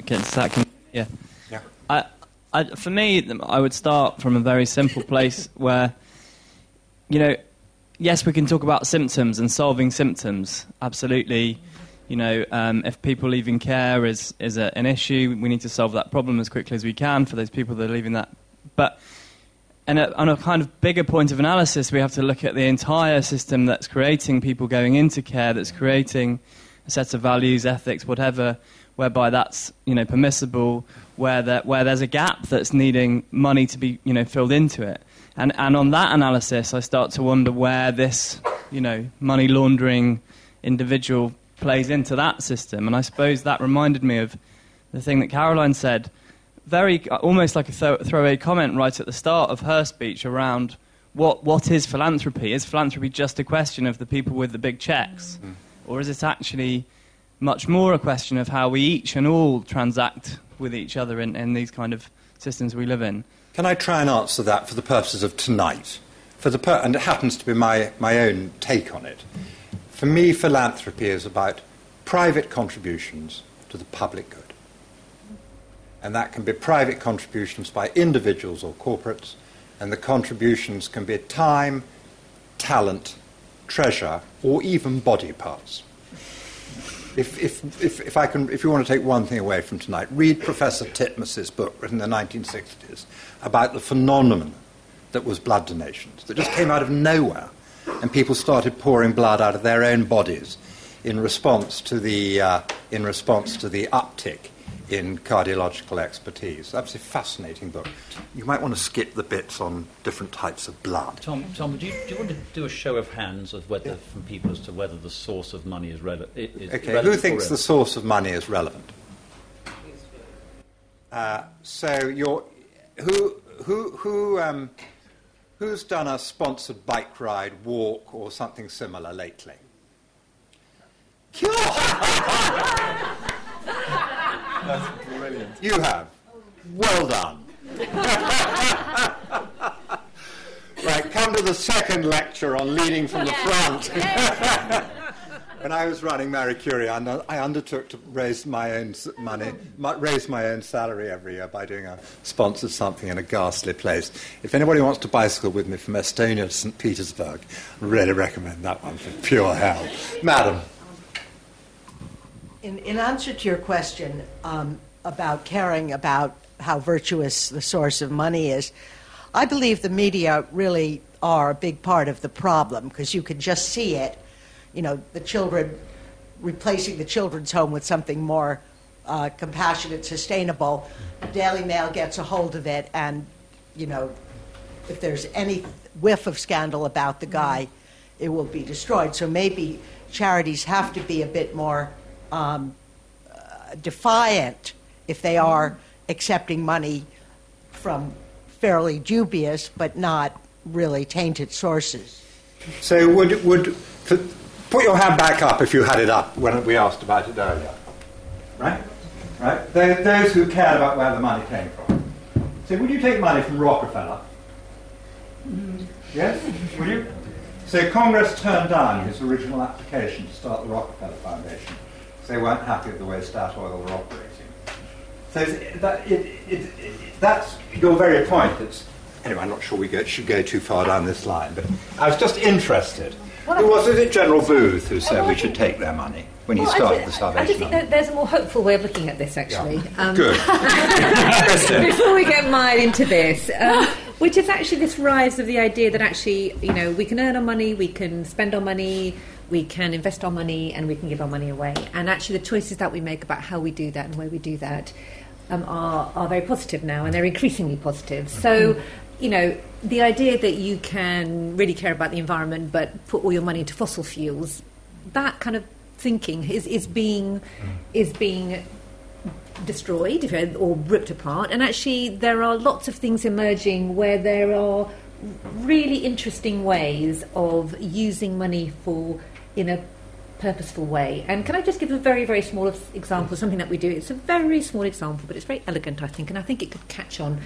okay, so that can, yeah. I, for me, I would start from a very simple [LAUGHS] place where, you know, yes, we can talk about symptoms and solving symptoms. Absolutely. You know, um, if people leaving care is, is a, an issue, we need to solve that problem as quickly as we can for those people that are leaving that. But and a, on a kind of bigger point of analysis, we have to look at the entire system that's creating people going into care, that's creating a set of values, ethics, whatever, whereby that's you know permissible, where there, where there's a gap that's needing money to be you know filled into it, and and on that analysis, I start to wonder where this you know money laundering individual plays into that system, and I suppose that reminded me of the thing that Caroline said. Very almost like a throw, throwaway comment right at the start of her speech around what what is philanthropy? Is philanthropy just a question of the people with the big checks, mm-hmm. or is it actually much more a question of how we each and all transact with each other in, in these kind of systems we live in? Can I try and answer that for the purposes of tonight? For the per- and it happens to be my, my own take on it. For me, philanthropy is about private contributions to the public good. And that can be private contributions by individuals or corporates, and the contributions can be time, talent, treasure, or even body parts. If, if, if, if, I can, if you want to take one thing away from tonight, read Professor Titmuss's book written in the 1960s about the phenomenon that was blood donations, that just came out of nowhere, and people started pouring blood out of their own bodies in response to the, uh, in response to the uptick in cardiological expertise. Absolutely fascinating book. You might want to skip the bits on different types of blood. Tom, Tom do, you, do you want to do a show of hands of whether from people as to whether the source of money is, rele- is Okay, relevant who thinks the source of money is relevant? Uh, so you're, who, who, who, um, who's done a sponsored bike ride, walk, or something similar lately? [LAUGHS] [LAUGHS] That's brilliant. You have. Well done. [LAUGHS] right, come to the second lecture on leading from the front. [LAUGHS] [LAUGHS] When I was running Marie Curie, I, undertook to raise my own money, raise my own salary every year by doing a sponsored something in a ghastly place. If anybody wants to bicycle with me from Estonia to St. Petersburg, I really recommend that one for pure hell. Madam. In, in answer to your question um, about caring about how virtuous the source of money is, I believe the media really are a big part of the problem because you can just see it. You know, the children replacing the children's home with something more uh, compassionate, sustainable. The Daily Mail gets a hold of it, and you know, if there's any whiff of scandal about the guy, it will be destroyed. So maybe charities have to be a bit more um, defiant if they are accepting money from fairly dubious but not really tainted sources. So would, would put your hand back up if you had it up when we asked about it earlier. right? Right? Those, who cared about where the money came from. So, would you take money from Rockefeller? Yes? Would you? So, Congress turned down his original application to start the Rockefeller Foundation they weren't happy with the way Standard Oil were operating. So, that, it, it, it, that's your very point. It's, anyway, I'm not sure we go, should go too far down this line, but I was just interested. Who was it? General Booth who said well, we should take their money when he Well, I started the I Salvation just think that there's a more hopeful way of looking at this, actually. [LAUGHS] Um, Good. [LAUGHS] Before we get mired into this, um, [LAUGHS] which is actually this rise of the idea that actually, you know, we can earn our money, we can spend our money, we can invest our money, and we can give our money away. And actually, the choices that we make about how we do that and where we do that um, are, are very positive now, and they're increasingly positive. So, you know, the idea that you can really care about the environment but put all your money into fossil fuels, that kind of thinking is, is being is being destroyed or ripped apart. And actually, there are lots of things emerging where there are really interesting ways of using money for in a purposeful way. And can I just give a very, very small example of something that we do? It's a very small example, but it's very elegant, I think, and I think it could catch on.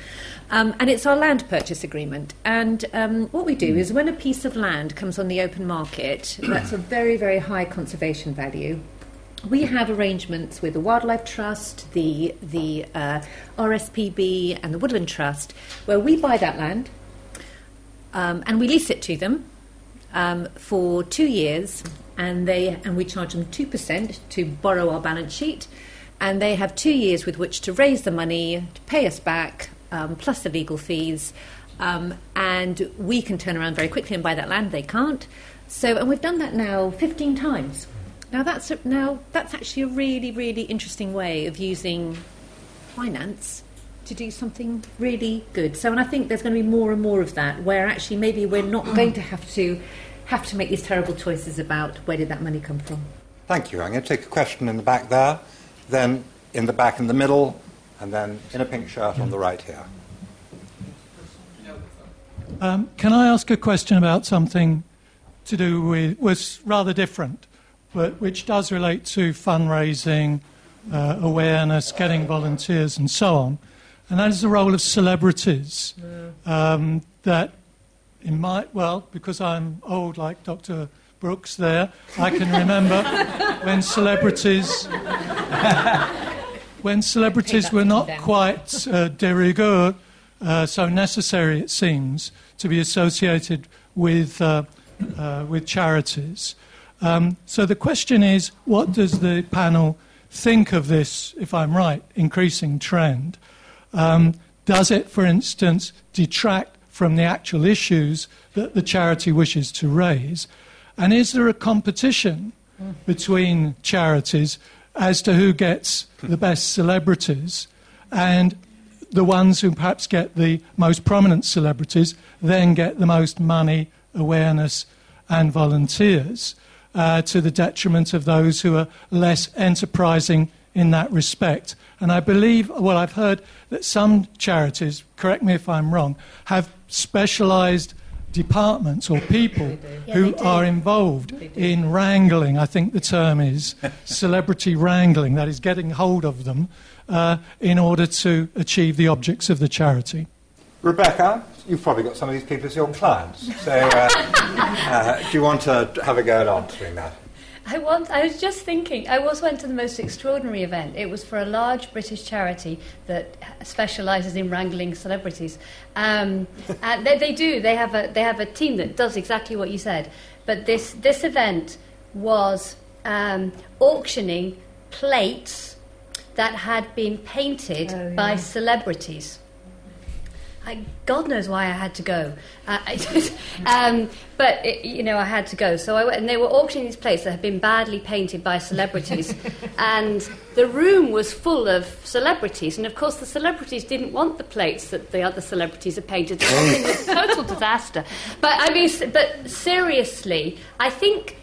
Um, and it's our land purchase agreement. And um, what we do is when a piece of land comes on the open market, [CLEARS THROAT] that's a very, very high conservation value we have arrangements with the Wildlife Trust, the the uh, RSPB, and the Woodland Trust, where we buy that land um, and we lease it to them um, for two years, and they and we charge them two percent to borrow our balance sheet, and they have two years with which to raise the money to pay us back, um, plus the legal fees, um, and we can turn around very quickly and buy that land. They can't. So, and we've done that now fifteen times. Now that's a, now that's actually a really really interesting way of using finance to do something really good. So, and I think there's going to be more and more of that, where actually maybe we're not [CLEARS THROAT] going to have to have to make these terrible choices about where did that money come from. Thank you. I'm going to take a question in the back there, then in the back in the middle, and then in a pink shirt on the right here. Um, can I ask a question about something to do with was rather different, but which does relate to fundraising, uh, awareness, getting volunteers, and so on, and that is the role of celebrities. Um, that in my well, because I'm old like Dr. Brooks, there I can remember [LAUGHS] when celebrities when celebrities were not quite uh, de rigueur, uh, so necessary it seems to be associated with uh, uh, with charities. Um, so the question is, what does the panel think of this? If I'm right, increasing trend. Um, does it, for instance, detract from the actual issues that the charity wishes to raise? And is there a competition between charities as to who gets the best celebrities? And the ones who perhaps get the most prominent celebrities then get the most money, awareness, and volunteers uh, to the detriment of those who are less enterprising in that respect. And I believe, well, I've heard that some charities, correct me if I'm wrong, have specialized departments or people who are involved in wrangling, I think the term is [LAUGHS] celebrity wrangling, that is getting hold of them uh, in order to achieve the objects of the charity. Rebecca, you've probably got some of these people as your clients. So, uh, [LAUGHS] uh, do you want to have a go at answering that? I want. I was just thinking. I once went to the most extraordinary event. It was for a large British charity that specialises in wrangling celebrities. Um, [LAUGHS] and they, they do. They have a they have a team that does exactly what you said. But this this event was um, auctioning plates that had been painted Oh, yeah. by celebrities. I, God knows why I had to go. Uh, just, [LAUGHS] um, but, it, you know, I had to go. So I went, and they were auctioning these plates that had been badly painted by celebrities. [LAUGHS] and the room was full of celebrities. And of course, the celebrities didn't want the plates that the other celebrities had painted. The whole thing was a total [LAUGHS] disaster. But, I mean, but seriously, I think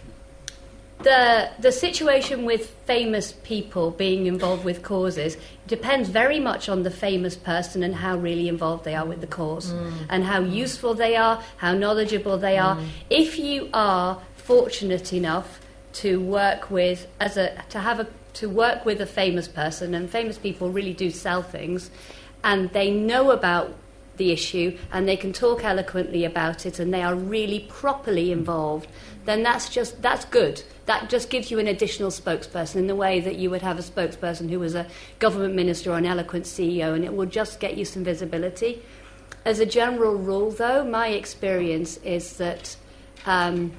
the the situation with famous people being involved with causes depends very much on the famous person and how really involved they are with the cause mm. and how useful they are, how knowledgeable they are. Mm. If you are fortunate enough to work with as a to have a to work with a famous person, and famous people really do sell things, and they know about the issue and they can talk eloquently about it and they are really properly involved, then that's just that's good. That just gives you an additional spokesperson in the way that you would have a spokesperson who was a government minister or an eloquent CEO, and it will just get you some visibility. As a general rule, though, my experience is that um,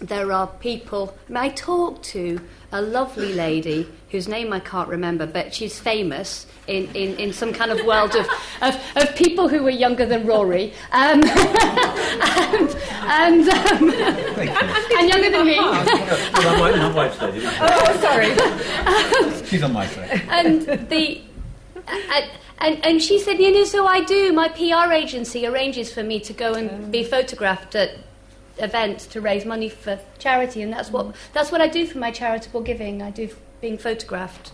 there are people. I talk to a lovely lady whose name I can't remember, but she's famous in, in, in some kind of world of, of, of people who were younger than Rory um, [LAUGHS] and, and, um, [LAUGHS] and younger than me. my, wife's Oh, sorry. [LAUGHS] She's on my side. and the and, and, and she said, you know, so I do. My PR agency arranges for me to go and be photographed at events to raise money for charity, and that's what that's what I do for my charitable giving. I do being photographed,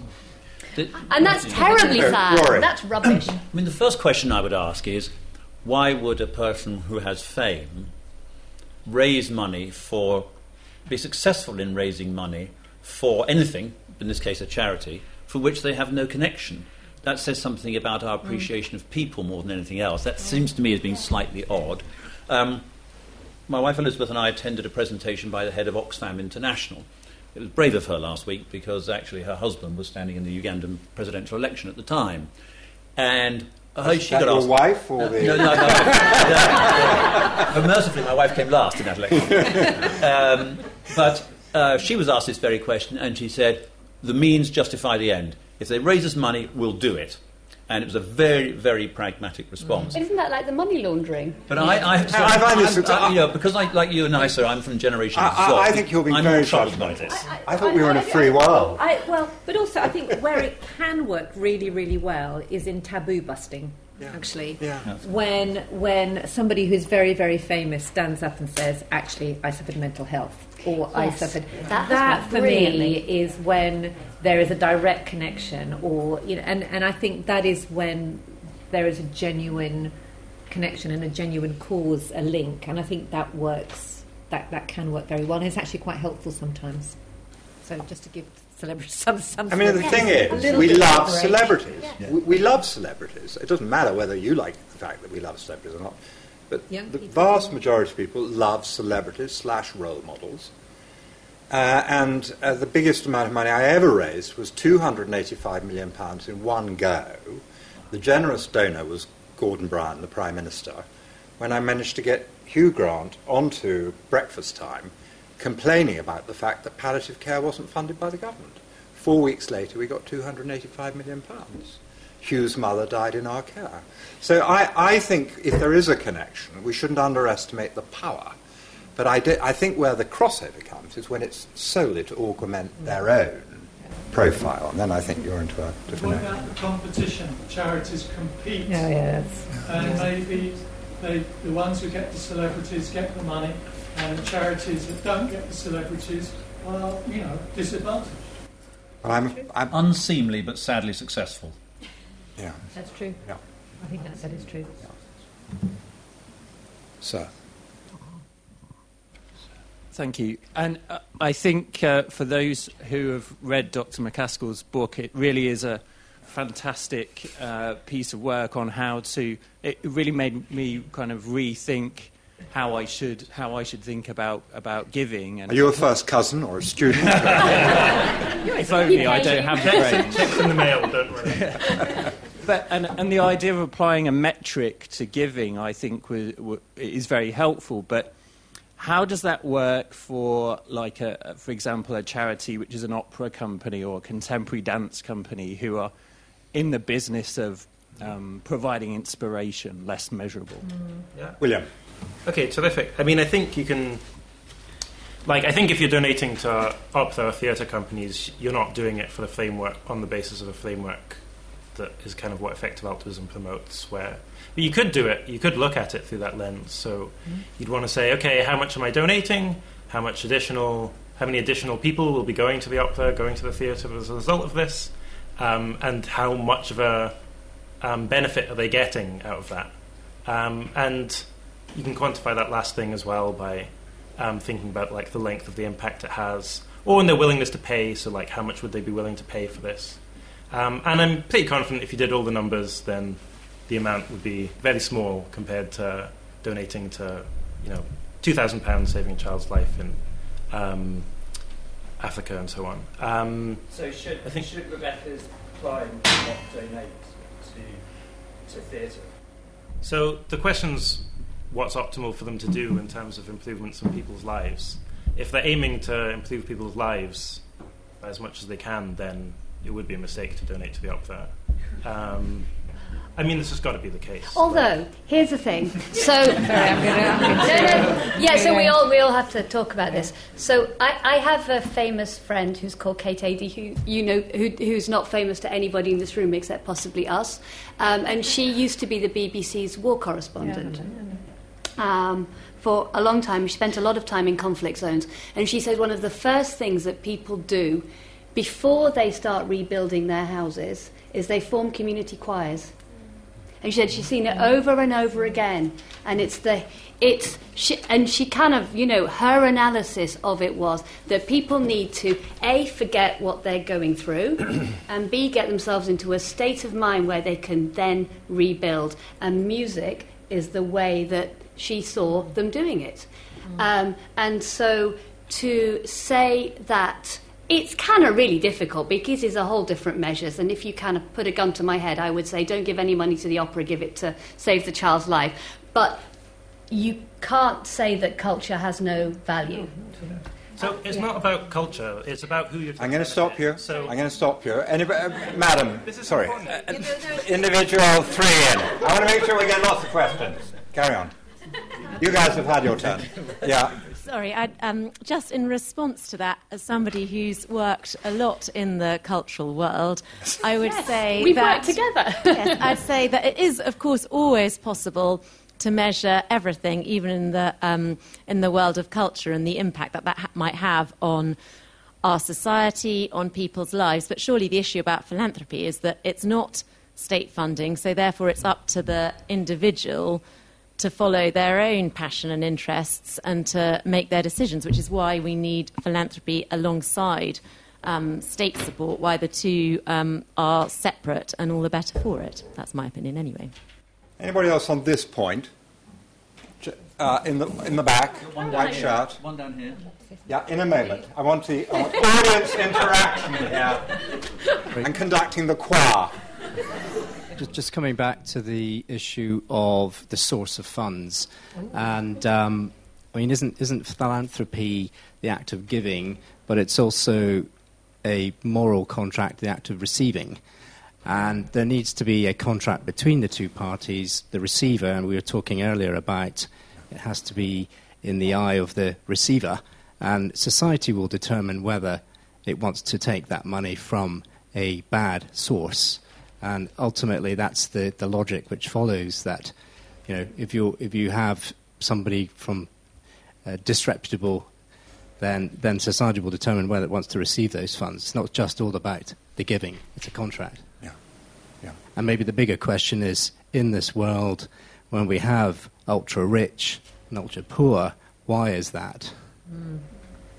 and that's terribly sad. Rory. That's rubbish. [CLEARS THROAT] I mean, the first question I would ask is why would a person who has fame raise money for, be successful in raising money for anything, in this case a charity, for which they have no connection? That says something about our appreciation of people more than anything else. That seems to me as being slightly odd. Um, my wife Elizabeth and I attended a presentation by the head of Oxfam International. It was brave of her last week because actually her husband was standing in the Ugandan presidential election at the time. And uh, she got your asked. wife or Uh, the- no, no, no, no. Yeah. But mercifully, my wife came last in that election. [LAUGHS] Um, but uh, she was asked this very question, and she said, "The means justify the end. If they raise us money, we'll do it." And it was a very, very pragmatic response. Isn't that like the money laundering? But I, I, so I find this- I'm- you know, because I, like you and I, sir, I'm from Generation I- I- Z. I think you'll be I'm very more troubled by this. I thought we were in a free world. I, well, but also I think where it can work really, really well is in taboo busting. Actually, Yeah. when when somebody who's very, very famous stands up and says, "Actually, I suffered mental health," or "I Yes, suffered," that that for me is when there is a direct connection, or you know, and and I think that is when there is a genuine connection and a genuine cause, a link, and I think that works. That that can work very well, and it's actually quite helpful sometimes. So just to give celebrities [LAUGHS] some some. I mean, the thing is, we love a break. celebrities. We, we love celebrities. It doesn't matter whether you like the fact that we love celebrities or not. But Young the people vast majority of people love celebrities slash role models. Uh, and uh, the biggest amount of money I ever raised was 285 million pounds in one go. The generous donor was Gordon Brown, the Prime Minister, when I managed to get Hugh Grant onto breakfast time complaining about the fact that palliative care wasn't funded by the government. Four weeks later, we got 285 million pounds. Hugh's mother died in our care. So I, I think if there is a connection, we shouldn't underestimate the power. But I, do, I think where the crossover comes is when it's solely to augment their own profile, and then I think you're into a different What area. about the competition? Charities compete, Yeah, yeah, that's, and maybe they, the ones who get the celebrities get the money, and charities that don't get the celebrities are, you know, disadvantaged. I'm, I'm, Unseemly but sadly successful. yeah, that's true. yeah. I think that, that is true. So, Thank you. And uh, I think uh, for those who have read Dr. MacAskill's book, it really is a fantastic uh, piece of work on how to. It really made me kind of rethink how I should how I should think about about giving. And are you a first cousin or a student? [LAUGHS] if only I don't have the brains. Checks in the mail, don't worry. [LAUGHS] But and, and the idea of applying a metric to giving, I think, was, wa is very helpful. But how does that work for, like, a, for example, a charity which is an opera company or a contemporary dance company who are in the business of um, providing inspiration, less measurable? Yeah, William. Okay, terrific. I mean, I think you can. Like, I think if you're donating to opera or theatre companies, you're not doing it for the framework on the basis of a framework that is kind of what effective altruism promotes. Where but you could do it, you could look at it through that lens. So you'd want to say, okay, how much am I donating? How much additional? How many additional people will be going to the opera, going to the theatre as a result of this? Um, and how much of a um, benefit are they getting out of that? Um, and you can quantify that last thing as well by um, thinking about like the length of the impact it has or in their willingness to pay. So, like, how much would they be willing to pay for this? Um, and I'm pretty confident if you did all the numbers, then the amount would be very small compared to donating to, you know, two thousand pounds saving a child's life in um, Africa and so on. Um, So should, I think- should Rebecca's client not donate to, to theatre? So the question's what's optimal for them to do in terms of improvements in people's lives. If they're aiming to improve people's lives as much as they can, then it would be a mistake to donate to the opera. Um, I mean, this has got to be the case. Although, here's the thing. So, [LAUGHS] no, no, yeah. So we all we all have to talk about this. So I, I have a famous friend who's called Kate Adie, who you know who, who's not famous to anybody in this room except possibly us, um, and she used to be the BBC's war correspondent. Um, for a long time, she spent a lot of time in conflict zones, and she said one of the first things that people do before they start rebuilding their houses is they form community choirs. And she said she's seen it over and over again, and it's the it's she, and she kind of you know her analysis of it was that people need to a forget what they're going through, [CLEARS THROAT] and b get themselves into a state of mind where they can then rebuild. And music is the way that she saw them doing it, um, and so to say that it's kind of really difficult because it's a whole different measures. And if you kind of put a gun to my head, I would say don't give any money to the opera, give it to save the child's life. But you can't say that culture has no value. So it's not about culture; it's about who you're. I'm going to stop you. So I'm going to stop you. Anybody, uh, madam, This is sorry. Uh, individual three in. I want to make sure we get lots of questions. Carry on. You guys have had your turn. Yeah. Sorry, I, um, just in response to that, as somebody who's worked a lot in the cultural world, I would say We've that worked together. [LAUGHS] yes, I'd say that it is, of course, always possible to measure everything, even in the um, in the world of culture, and the impact that that ha- might have on our society, on people's lives. But surely the issue about philanthropy is that it's not state funding, so therefore it's up to the individual to follow their own passion and interests and to make their decisions, which is why we need philanthropy alongside um, state support, why the two um, are separate and all the better for it. That's my opinion, anyway. Anybody else on this point? Uh, in the in the back, One white here. shirt. One down here. Yeah, in a moment. I want the I want audience interaction here [LAUGHS] and conducting the choir. Just, coming back to the issue of the source of funds, and um, I mean, isn't isn't philanthropy the act of giving, but it's also a moral contract, the act of receiving, and there needs to be a contract between the two parties, the receiver, and we were talking earlier about it has to be in the eye of the receiver, and society will determine whether it wants to take that money from a bad source. And ultimately, that's the, the logic which follows that, you know, if, you if you have somebody from uh, disreputable, then, then society will determine whether it wants to receive those funds. It's not just all about the giving, it's a contract. Yeah, yeah. And maybe the bigger question is in this world, when we have ultra rich and ultra poor, why is that?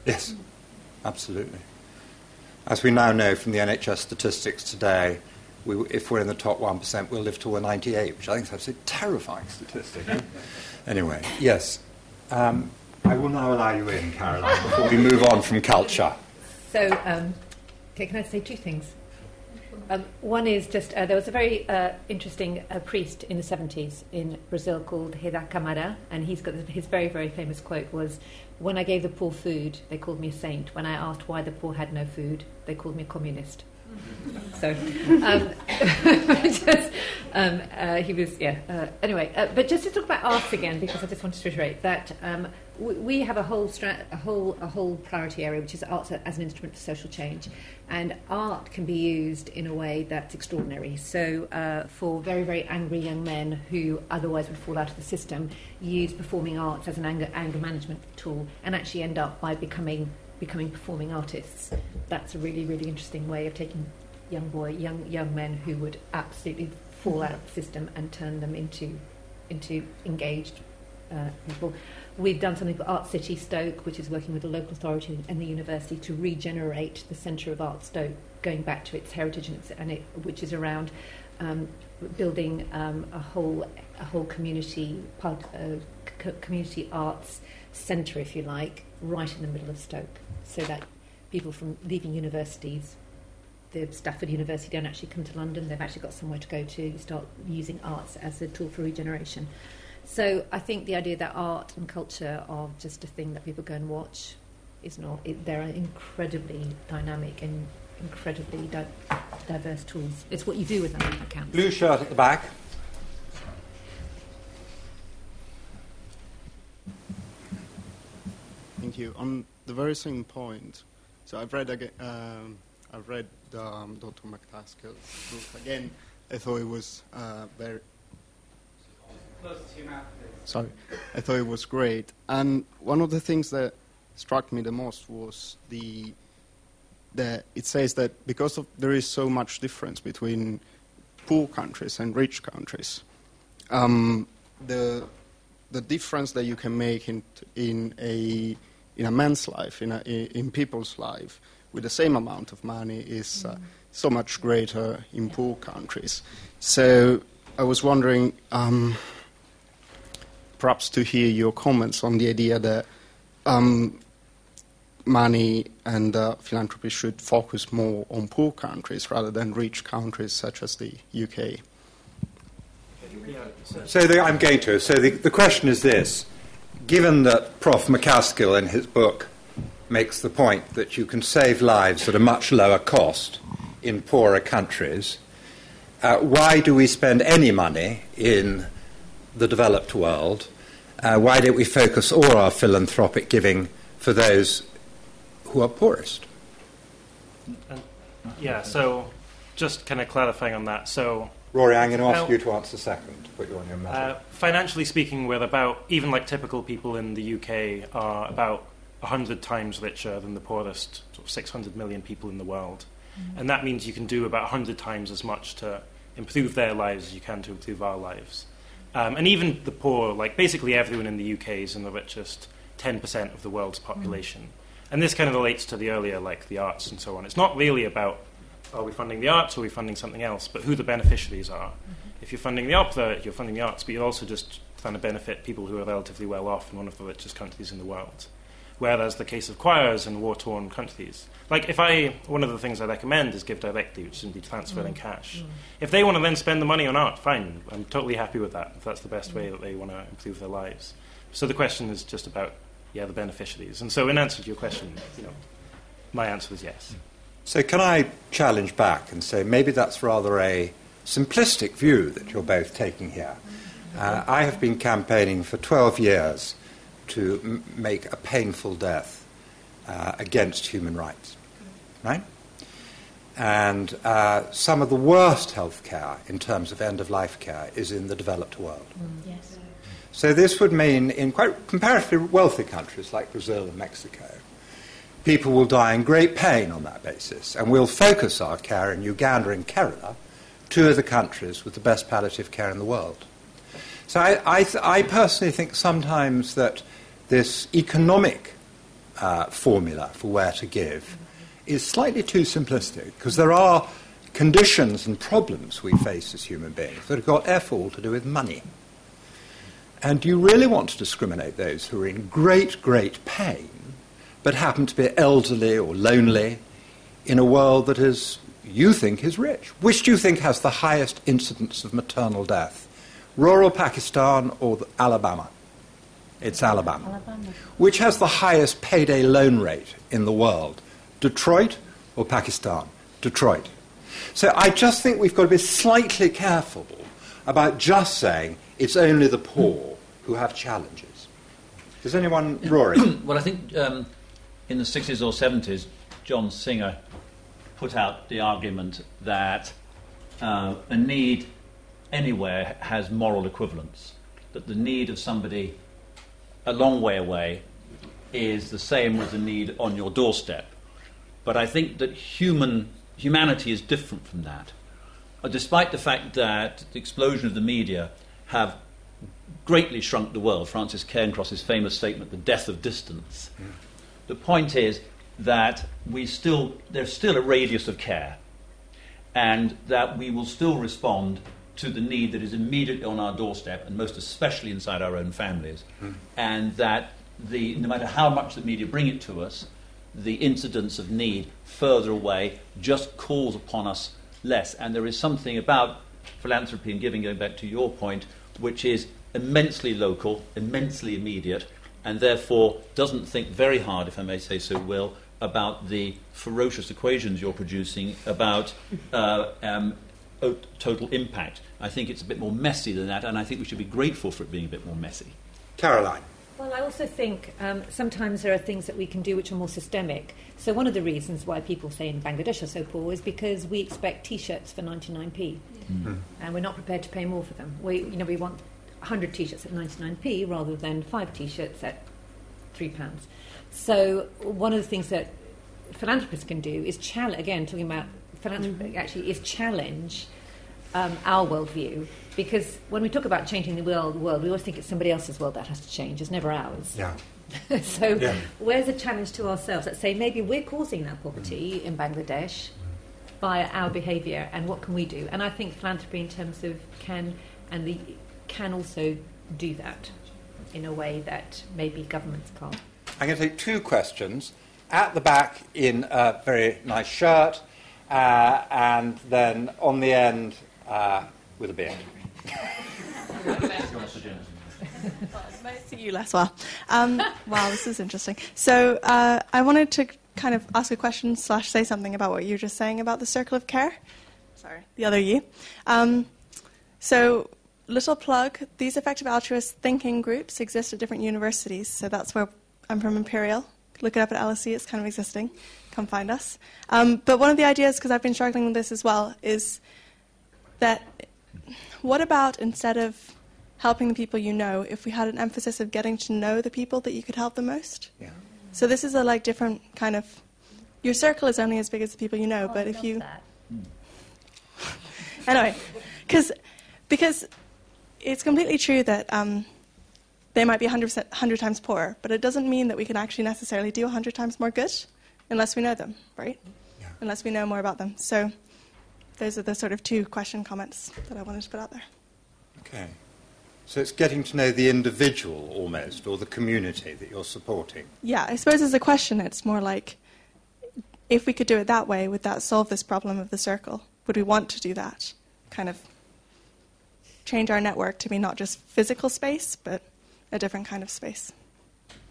Yes, absolutely. As we now know from the NHS statistics today, we, if we're in the top 1%, we'll live to we're 98, which I think is absolutely terrifying statistic. anyway, yes. Um, I will now allow you in, Caroline, before we move on from culture. So, um, can I say two things? Um, one is just uh, there was a very uh, interesting uh, priest in the 70s in Brazil called Hélder Câmara, and he's got his very, very famous quote was, "When I gave the poor food, they called me a saint. When I asked why the poor had no food, they called me a communist." So, um, [LAUGHS] just, um, uh, he was, yeah. Uh, anyway, uh, but just to talk about arts again, because I just wanted to reiterate that um, we, have a whole, stra- a whole, a whole priority area, which is arts as an instrument for social change, and art can be used in a way that's extraordinary. So, uh, for very, very angry young men who otherwise would fall out of the system, use performing arts as an anger, anger management tool, and actually end up by becoming becoming performing artists. That's a really, really interesting way of taking young boy, young young men who would absolutely fall out of the system and turn them into into engaged uh, people. We've done something for Art City Stoke, which is working with the local authority and the university to regenerate the centre of Art Stoke, going back to its heritage, and, its, and it, which is around um, building um, a whole a whole community uh, c- community arts centre, if you like, right in the middle of Stoke, so that people from leaving universities, the Stafford University don't actually come to London. They've actually got somewhere to go to You start using arts as a tool for regeneration. So I think the idea that art and culture are just a thing that people go and watch is not. It, they're incredibly dynamic and incredibly di- diverse tools. It's what you do with them that counts. Blue shirt at the back. Thank you. On the very same point, so I've read again. Um, I've read um, Dr. MacAskill's book again. I thought it was uh, very. Sorry, I thought it was great. And one of the things that struck me the most was the that it says that because of, there is so much difference between poor countries and rich countries, um, the the difference that you can make in in a in a man's life, in a, in people's life, with the same amount of money is uh, so much greater in poor countries. So I was wondering, um, perhaps to hear your comments on the idea that um, money and uh, philanthropy should focus more on poor countries rather than rich countries such as the UK. So the, I'm going to. So the, the question is this: Given that Prof. MacAskill in his book makes the point that you can save lives at a much lower cost in poorer countries, uh, why do we spend any money in the developed world? Uh, why don't we focus all our philanthropic giving for those who are poorest? yeah, so just kind of clarifying on that. So Rory, I'm going to ask you to answer second, to put you on your mettle. Uh, financially speaking, we're about, even like typical people in the UK, are about 100 times richer than the poorest sort of 600 million people in the world. Mm-hmm. And that means you can do about 100 times as much to improve their lives as you can to improve our lives. Um, and even the poor, like basically everyone in the UK is in the richest 10% of the world's population. Mm-hmm. And this kind of relates to the earlier, like the arts and so on. It's not really about are we funding the arts or are we funding something else, but who the beneficiaries are. Mm-hmm. If you're funding the opera, you're funding the arts, but you're also just trying to benefit people who are relatively well off in one of the richest countries in the world. Whereas the case of choirs in war torn countries, like if I, one of the things I recommend is GiveDirectly, which is indeed transferring mm. cash. Mm. If they want to then spend the money on art, fine, I'm totally happy with that, if that's the best mm. way that they want to improve their lives. So the question is just about, yeah, the beneficiaries. And so in answer to your question, you know, my answer is yes. So, can I challenge back and say maybe that's rather a simplistic view that you're both taking here? Uh, I have been campaigning for 12 years to m- make a painful death uh, against human rights, right? And uh, some of the worst health care in terms of end of life care is in the developed world. Mm, yes. So, this would mean in quite comparatively wealthy countries like Brazil and Mexico people will die in great pain on that basis. And we'll focus our care in Uganda and Kerala, two of the countries with the best palliative care in the world. So I, I, th- I personally think sometimes that this economic uh, formula for where to give is slightly too simplistic because there are conditions and problems we face as human beings that have got F all to do with money. And do you really want to discriminate those who are in great, great pain but happen to be elderly or lonely in a world that is, you think, is rich. Which do you think has the highest incidence of maternal death? Rural Pakistan or Alabama? It's Alabama. Alabama. Which has the highest payday loan rate in the world? Detroit or Pakistan? Detroit. So I just think we've got to be slightly careful about just saying it's only the poor who have challenges. Does anyone, Rory? [CLEARS THROAT] well, I think um, in the 60s or 70s, John Singer put out the argument that uh, a need anywhere has moral equivalence, that the need of somebody a long way away is the same as the need on your doorstep. But I think that human, humanity is different from that. Uh, despite the fact that the explosion of the media have greatly shrunk the world. Frances Cairncross's famous statement, the death of distance. The point is that we still, there's still a radius of care, and that we will still respond to the need that is immediately on our doorstep, and most especially inside our own families, hmm. and that the, no matter how much the media bring it to us, the incidence of need further away just calls upon us less. And there is something about philanthropy and giving, going back to your point, which is immensely local, immensely immediate, and therefore doesn't think very hard, if I may say so, Will, about the ferocious equations you're producing about uh, um, o- total impact. I think it's a bit more messy than that, and I think we should be grateful for it being a bit more messy. Caroline. Well, I also think um, sometimes there are things that we can do which are more systemic. So one of the reasons why people say in Bangladesh are so poor is because we expect T-shirts for 99p, Mm. and we're not prepared to pay more for them. We, you know, we want 100 T-shirts at 99p rather than five T-shirts at three pounds. So one of the things that philanthropists can do is challenge. Again, talking about philanthropy, actually, is challenge um, our worldview. Because when we talk about changing the world, world, we always think it's somebody else's world that has to change. It's never ours. Yeah. [LAUGHS] so Yeah. where's the challenge to ourselves? Let's say maybe we're causing that poverty in Bangladesh by our behaviour, and what can we do? And I think philanthropy, in terms of can and the can also do that in a way that maybe governments can't. I'm going to take two questions. At the back in a very nice shirt, uh, and then on the end uh, with a beard. [LAUGHS] Most to you, Les. Well, um, wow, this is interesting. So uh, I wanted to kind of ask a question slash say something about what you were just saying about the circle of care. Sorry, the other you. Um, so little plug: these effective altruist thinking groups exist at different universities. So that's where I'm from, Imperial. Look it up at LSE; it's kind of existing. Come find us. Um, but one of the ideas, because I've been struggling with this as well, is that what about instead of helping the people you know, if we had an emphasis of getting to know the people that you could help the most? Yeah. So this is a like different kind of. Your circle is only as big as the people you know, but if you. [LAUGHS] anyway, because because it's completely true that um, they might be 100, 100 times poorer, but it doesn't mean that we can actually necessarily do 100 times more good unless we know them, right? Unless we know more about them. So those are the sort of two question comments that I wanted to put out there. Okay. So it's getting to know the individual almost, or the community that you're supporting. Yeah, I suppose as a question, it's more like if we could do it that way, would that solve this problem of the circle? Would we want to do that? Kind of change our network to be not just physical space, but a different kind of space.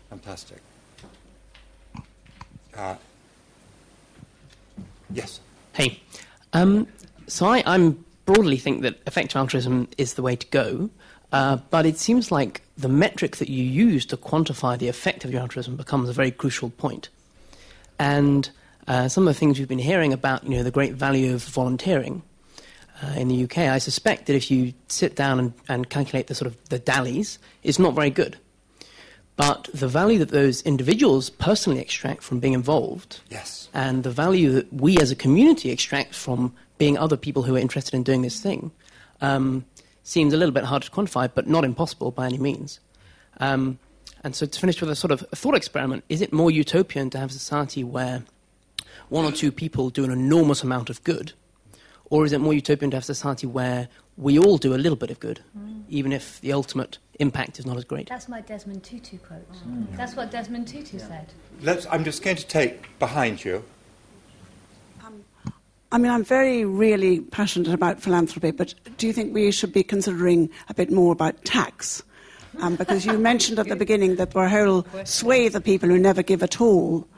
Fantastic. Uh, yes. Hey, um, so I, I'm broadly think that effective altruism is the way to go, uh, but it seems like the metric that you use to quantify the effect of your altruism becomes a very crucial point. And uh, some of the things we've been hearing about, you know, the great value of volunteering uh, in the UK, I suspect that if you sit down and, and calculate the sort of the DALYs, it's not very good. But the value that those individuals personally extract from being involved, yes, and the value that we as a community extract from being other people who are interested in doing this thing, um, seems a little bit hard to quantify, but not impossible by any means. Um, and so, to finish with a sort of a thought experiment, is it more utopian to have a society where one or two people do an enormous amount of good, or is it more utopian to have a society where we all do a little bit of good, Mm. even if the ultimate impact is not as great? That's my Desmond Tutu quote. Mm. That's what Desmond Tutu said. Let's, I'm just going to take behind you. I mean, I'm very, really passionate about philanthropy, but do you think we should be considering a bit more about tax? Um, because you mentioned at the [LAUGHS] beginning that there are a whole swathe of people who never give at all,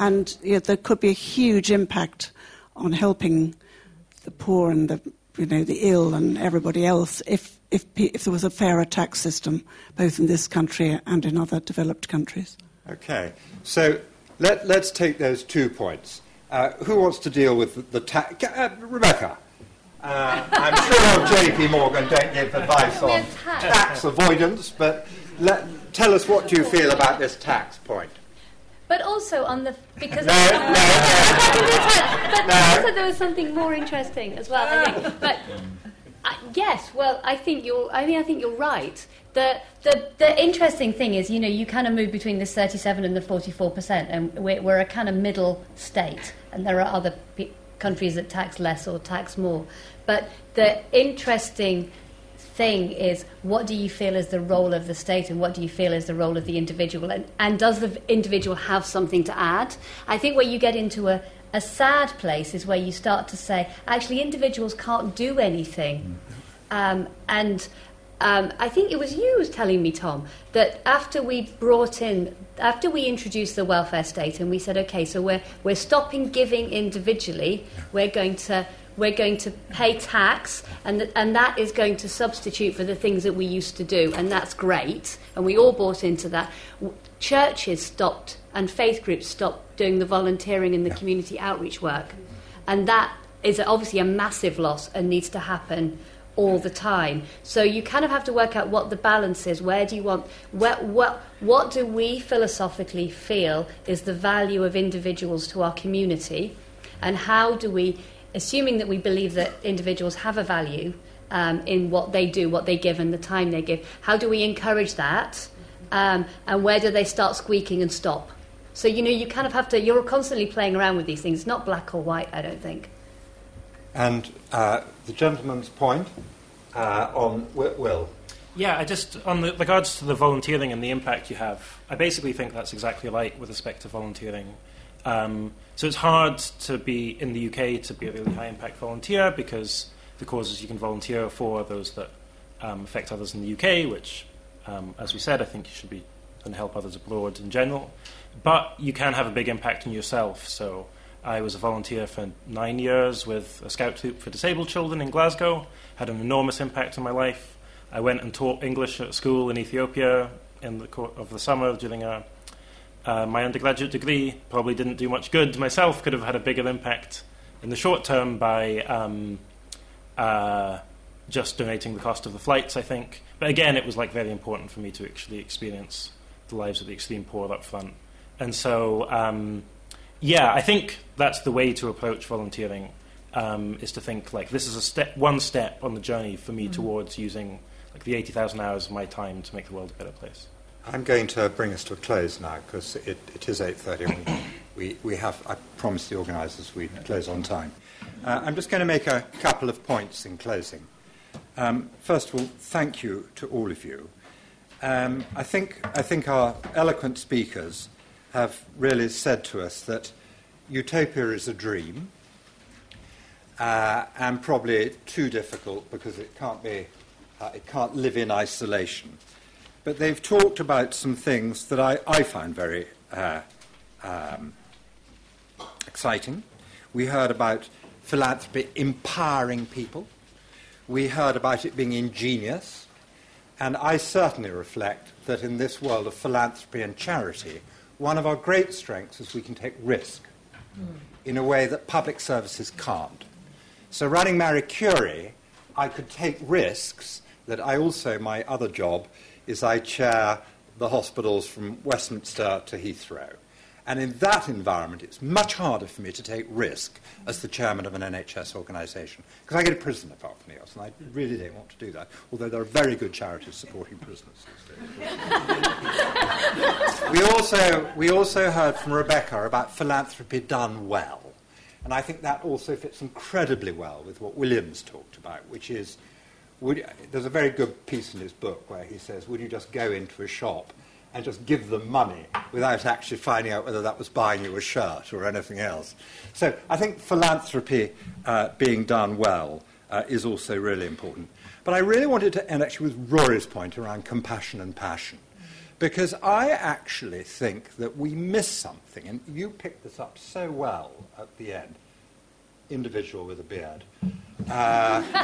and you know, there could be a huge impact on helping the poor and the, you know, the ill and everybody else if, if, if there was a fairer tax system, both in this country and in other developed countries. Okay. So let, let's take those two points. Uh, who wants to deal with the, the tax? Uh, Rebecca. Uh, I'm sure [LAUGHS] JP Morgan don't give advice on tax. tax avoidance, but let, tell us what you feel about this tax point. But also on the because No, but also there was something more interesting as well. I think. Ah. But I, Yes, well, I think you're. I mean, I think you're right. The, the the interesting thing is, you know, you kind of move between this 37 and the 44 percent, and we're, we're a kind of middle state, and there are other pe- countries that tax less or tax more. But the interesting thing is, what do you feel is the role of the state, and what do you feel is the role of the individual, and, and does the individual have something to add? I think where you get into a a sad place is where you start to say, actually, individuals can't do anything. Um, and um, I think it was you who was telling me, Tom, that after we brought in, after we introduced the welfare state, and we said, okay, so we're we're stopping giving individually, we're going to we're going to pay tax, and th- and that is going to substitute for the things that we used to do, and that's great, and we all bought into that. Churches stopped and faith groups stopped doing the volunteering and the community outreach work, and that is obviously a massive loss and needs to happen all the time. So you kind of have to work out what the balance is. Where do you want? What what what do we philosophically feel is the value of individuals to our community, and how do we, assuming that we believe that individuals have a value um, in what they do, what they give, and the time they give, how do we encourage that? Um, and where do they start squeaking and stop? So you know you kind of have to. You're constantly playing around with these things. It's not black or white. I don't think. And uh, the gentleman's point uh, on Will. Yeah, I just on the regards to the volunteering and the impact you have, I basically think that's exactly right with respect to volunteering. Um, so it's hard to be in the UK to be a really high impact volunteer because the causes you can volunteer for are those that um, affect others in the UK, which, um, as we said, I think you should be and help others abroad in general. But you can have a big impact on yourself. So I was a volunteer for nine years with a scout troop for disabled children in Glasgow, had an enormous impact on my life. I went and taught English at school in Ethiopia in the course of the summer during a, uh, my undergraduate degree. Probably didn't do much good myself, could have had a bigger impact in the short term by um, uh, just donating the cost of the flights, I think. But again, it was like very important for me to actually experience the lives of the extreme poor up front. And so, um, yeah, I think that's the way to approach volunteering. Um, is to think like this is a step, one step on the journey for me Mhm. towards using like the eighty thousand hours of my time to make the world a better place. I'm going to bring us to a close now because it, it is 8.30 and we, we have, I promised the organisers we'd close on time. Uh, I'm just going to make a couple of points in closing. Um, first of all, thank you to all of you. Um, I, think, I think our eloquent speakers have really said to us that utopia is a dream uh, and probably too difficult because it can't, be, uh, it can't live in isolation. But they've talked about some things that I, I find very uh, um, exciting. We heard about philanthropy empowering people. We heard about it being ingenious. And I certainly reflect that in this world of philanthropy and charity, one of our great strengths is we can take risk in a way that public services can't. So, running Marie Curie, I could take risks that I also, my other job is I chair the hospitals from Westminster to Heathrow. And in that environment, it's much harder for me to take risk as the chairman of an NHS organisation because I get a prison if anything else, and I really don't want to do that. Although there are very good charities supporting prisoners. [LAUGHS] we also we also heard from Rebecca about philanthropy done well, and I think that also fits incredibly well with what Williams talked about, which is. Would, there's a very good piece in his book where he says, Would you just go into a shop and just give them money without actually finding out whether that was buying you a shirt or anything else. So I think philanthropy uh, being done well uh, is also really important. But I really wanted to end actually with Rory's point around compassion and passion. Because I actually think that we miss something, and you picked this up so well at the end individual with a beard. Uh, uh,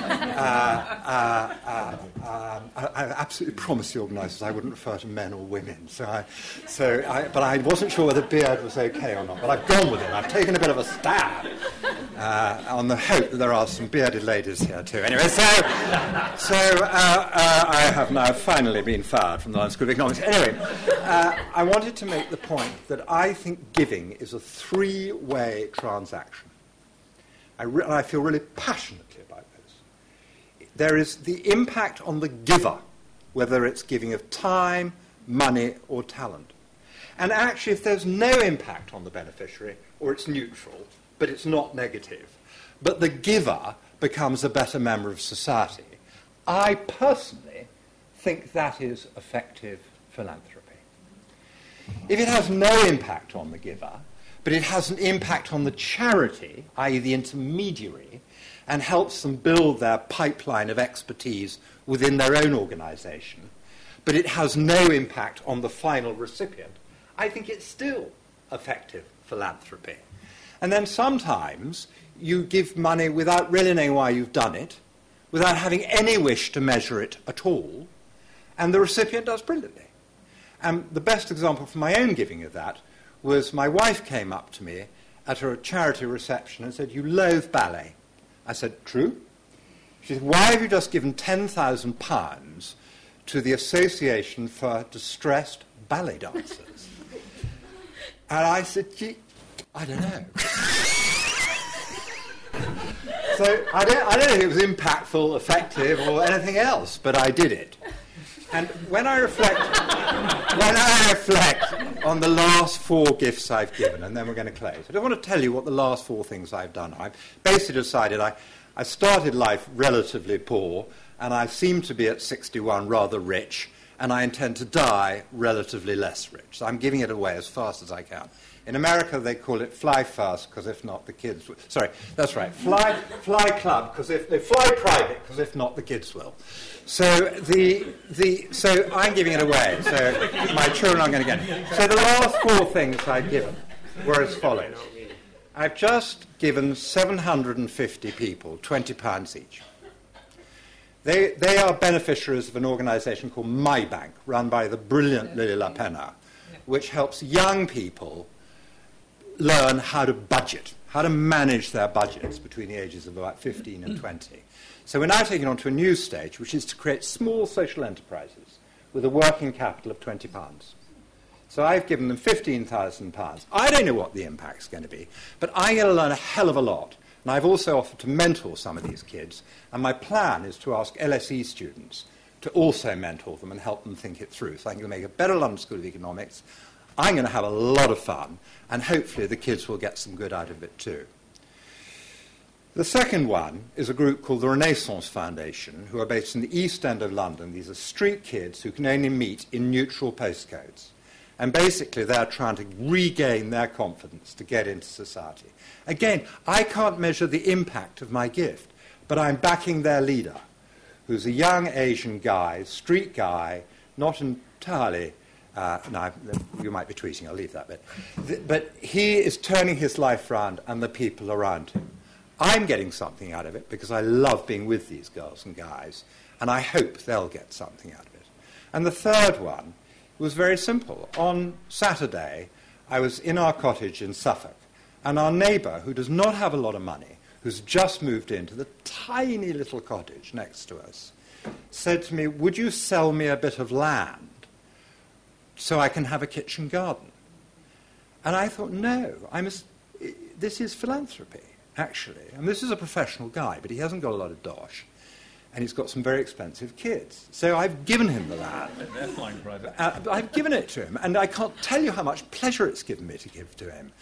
uh, uh, um, I, I absolutely promised the organisers I wouldn't refer to men or women. So, I, so I, but I wasn't sure whether beard was okay or not. But I've gone with it. I've taken a bit of a stab uh, on the hope that there are some bearded ladies here too. Anyway, so, so uh, uh, I have now finally been fired from the London School of Economics. Anyway, uh, I wanted to make the point that I think giving is a three-way transaction. I, re- I feel really passionately about this. there is the impact on the giver, whether it's giving of time, money, or talent. And actually, if there's no impact on the beneficiary, or it's neutral, but it's not negative, but the giver becomes a better member of society, I personally think that is effective philanthropy. If it has no impact on the giver, but it has an impact on the charity, i.e., the intermediary, and helps them build their pipeline of expertise within their own organization, but it has no impact on the final recipient, I think it's still effective philanthropy. And then sometimes you give money without really knowing why you've done it, without having any wish to measure it at all, and the recipient does brilliantly. And the best example from my own giving of that was my wife came up to me at her charity reception and said, You loathe ballet. I said, True. She said, Why have you just given £10,000 to the Association for Distressed Ballet Dancers? [LAUGHS] and I said, I don't know. [LAUGHS] so I don't, I don't know if it was impactful, effective, or anything else, but I did it. And when I reflect, when I reflect on the last four gifts I've given, and then we're going to close, I don't want to tell you what the last four things I've done. I've basically decided I, I started life relatively poor, and I seem to be at 61 rather rich, and I intend to die relatively less rich. So I'm giving it away as fast as I can. In America, they call it fly fast, because if not, the kids will. Sorry, that's right. Fly, fly club, because if they fly private, because if not, the kids will. So the, the so I'm giving it away. So my children aren't going to get it. So the last four things I've given were as follows. I've just given 750 people 20 pounds each. They, they are beneficiaries of an organisation called MyBnk, run by the brilliant Lily Lapenna, which helps young people learn how to budget, how to manage their budgets between the ages of about 15 and mm. 20. So we're now taking on to a new stage, which is to create small social enterprises with a working capital of £20. So I've given them £15,000. I don't know what the impact's going to be, but I'm going to learn a hell of a lot. And I've also offered to mentor some of these kids. And my plan is to ask LSE students to also mentor them and help them think it through. So I'm going to make a better London School of Economics. I'm going to have a lot of fun, and hopefully the kids will get some good out of it too. The second one is a group called the Renaissance Foundation, who are based in the East End of London. These are street kids who can only meet in neutral postcodes. And basically, they're trying to regain their confidence to get into society. Again, I can't measure the impact of my gift, but I'm backing their leader, who's a young Asian guy, street guy, not entirely. Uh, you might be tweeting, I'll leave that bit. But he is turning his life around and the people around him. I'm getting something out of it because I love being with these girls and guys, and I hope they'll get something out of it. And the third one was very simple. On Saturday, I was in our cottage in Suffolk, and our neighbour, who does not have a lot of money, who's just moved into the tiny little cottage next to us, said to me, Would you sell me a bit of land so I can have a kitchen garden? And I thought, No, I must, this is philanthropy actually. And this is a professional guy, but he hasn't got a lot of dosh. And he's got some very expensive kids. So I've given him the land. [LAUGHS] They're flying private. Uh, I've given it to him. And I can't tell you how much pleasure it's given me to give to him.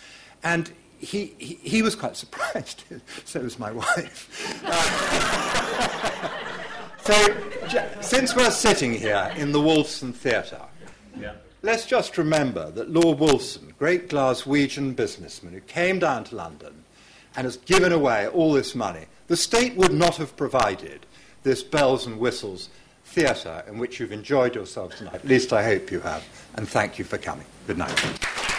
And he, he, he was quite surprised. [LAUGHS] so was my wife. Uh, [LAUGHS] so, since we're sitting here in the Wolfson Theatre, yeah. Let's just remember that Lord Wolfson, great Glaswegian businessman who came down to London and has given away all this money. The state would not have provided this bells and whistles theatre in which you've enjoyed yourselves tonight. At least I hope you have. And thank you for coming. Good night.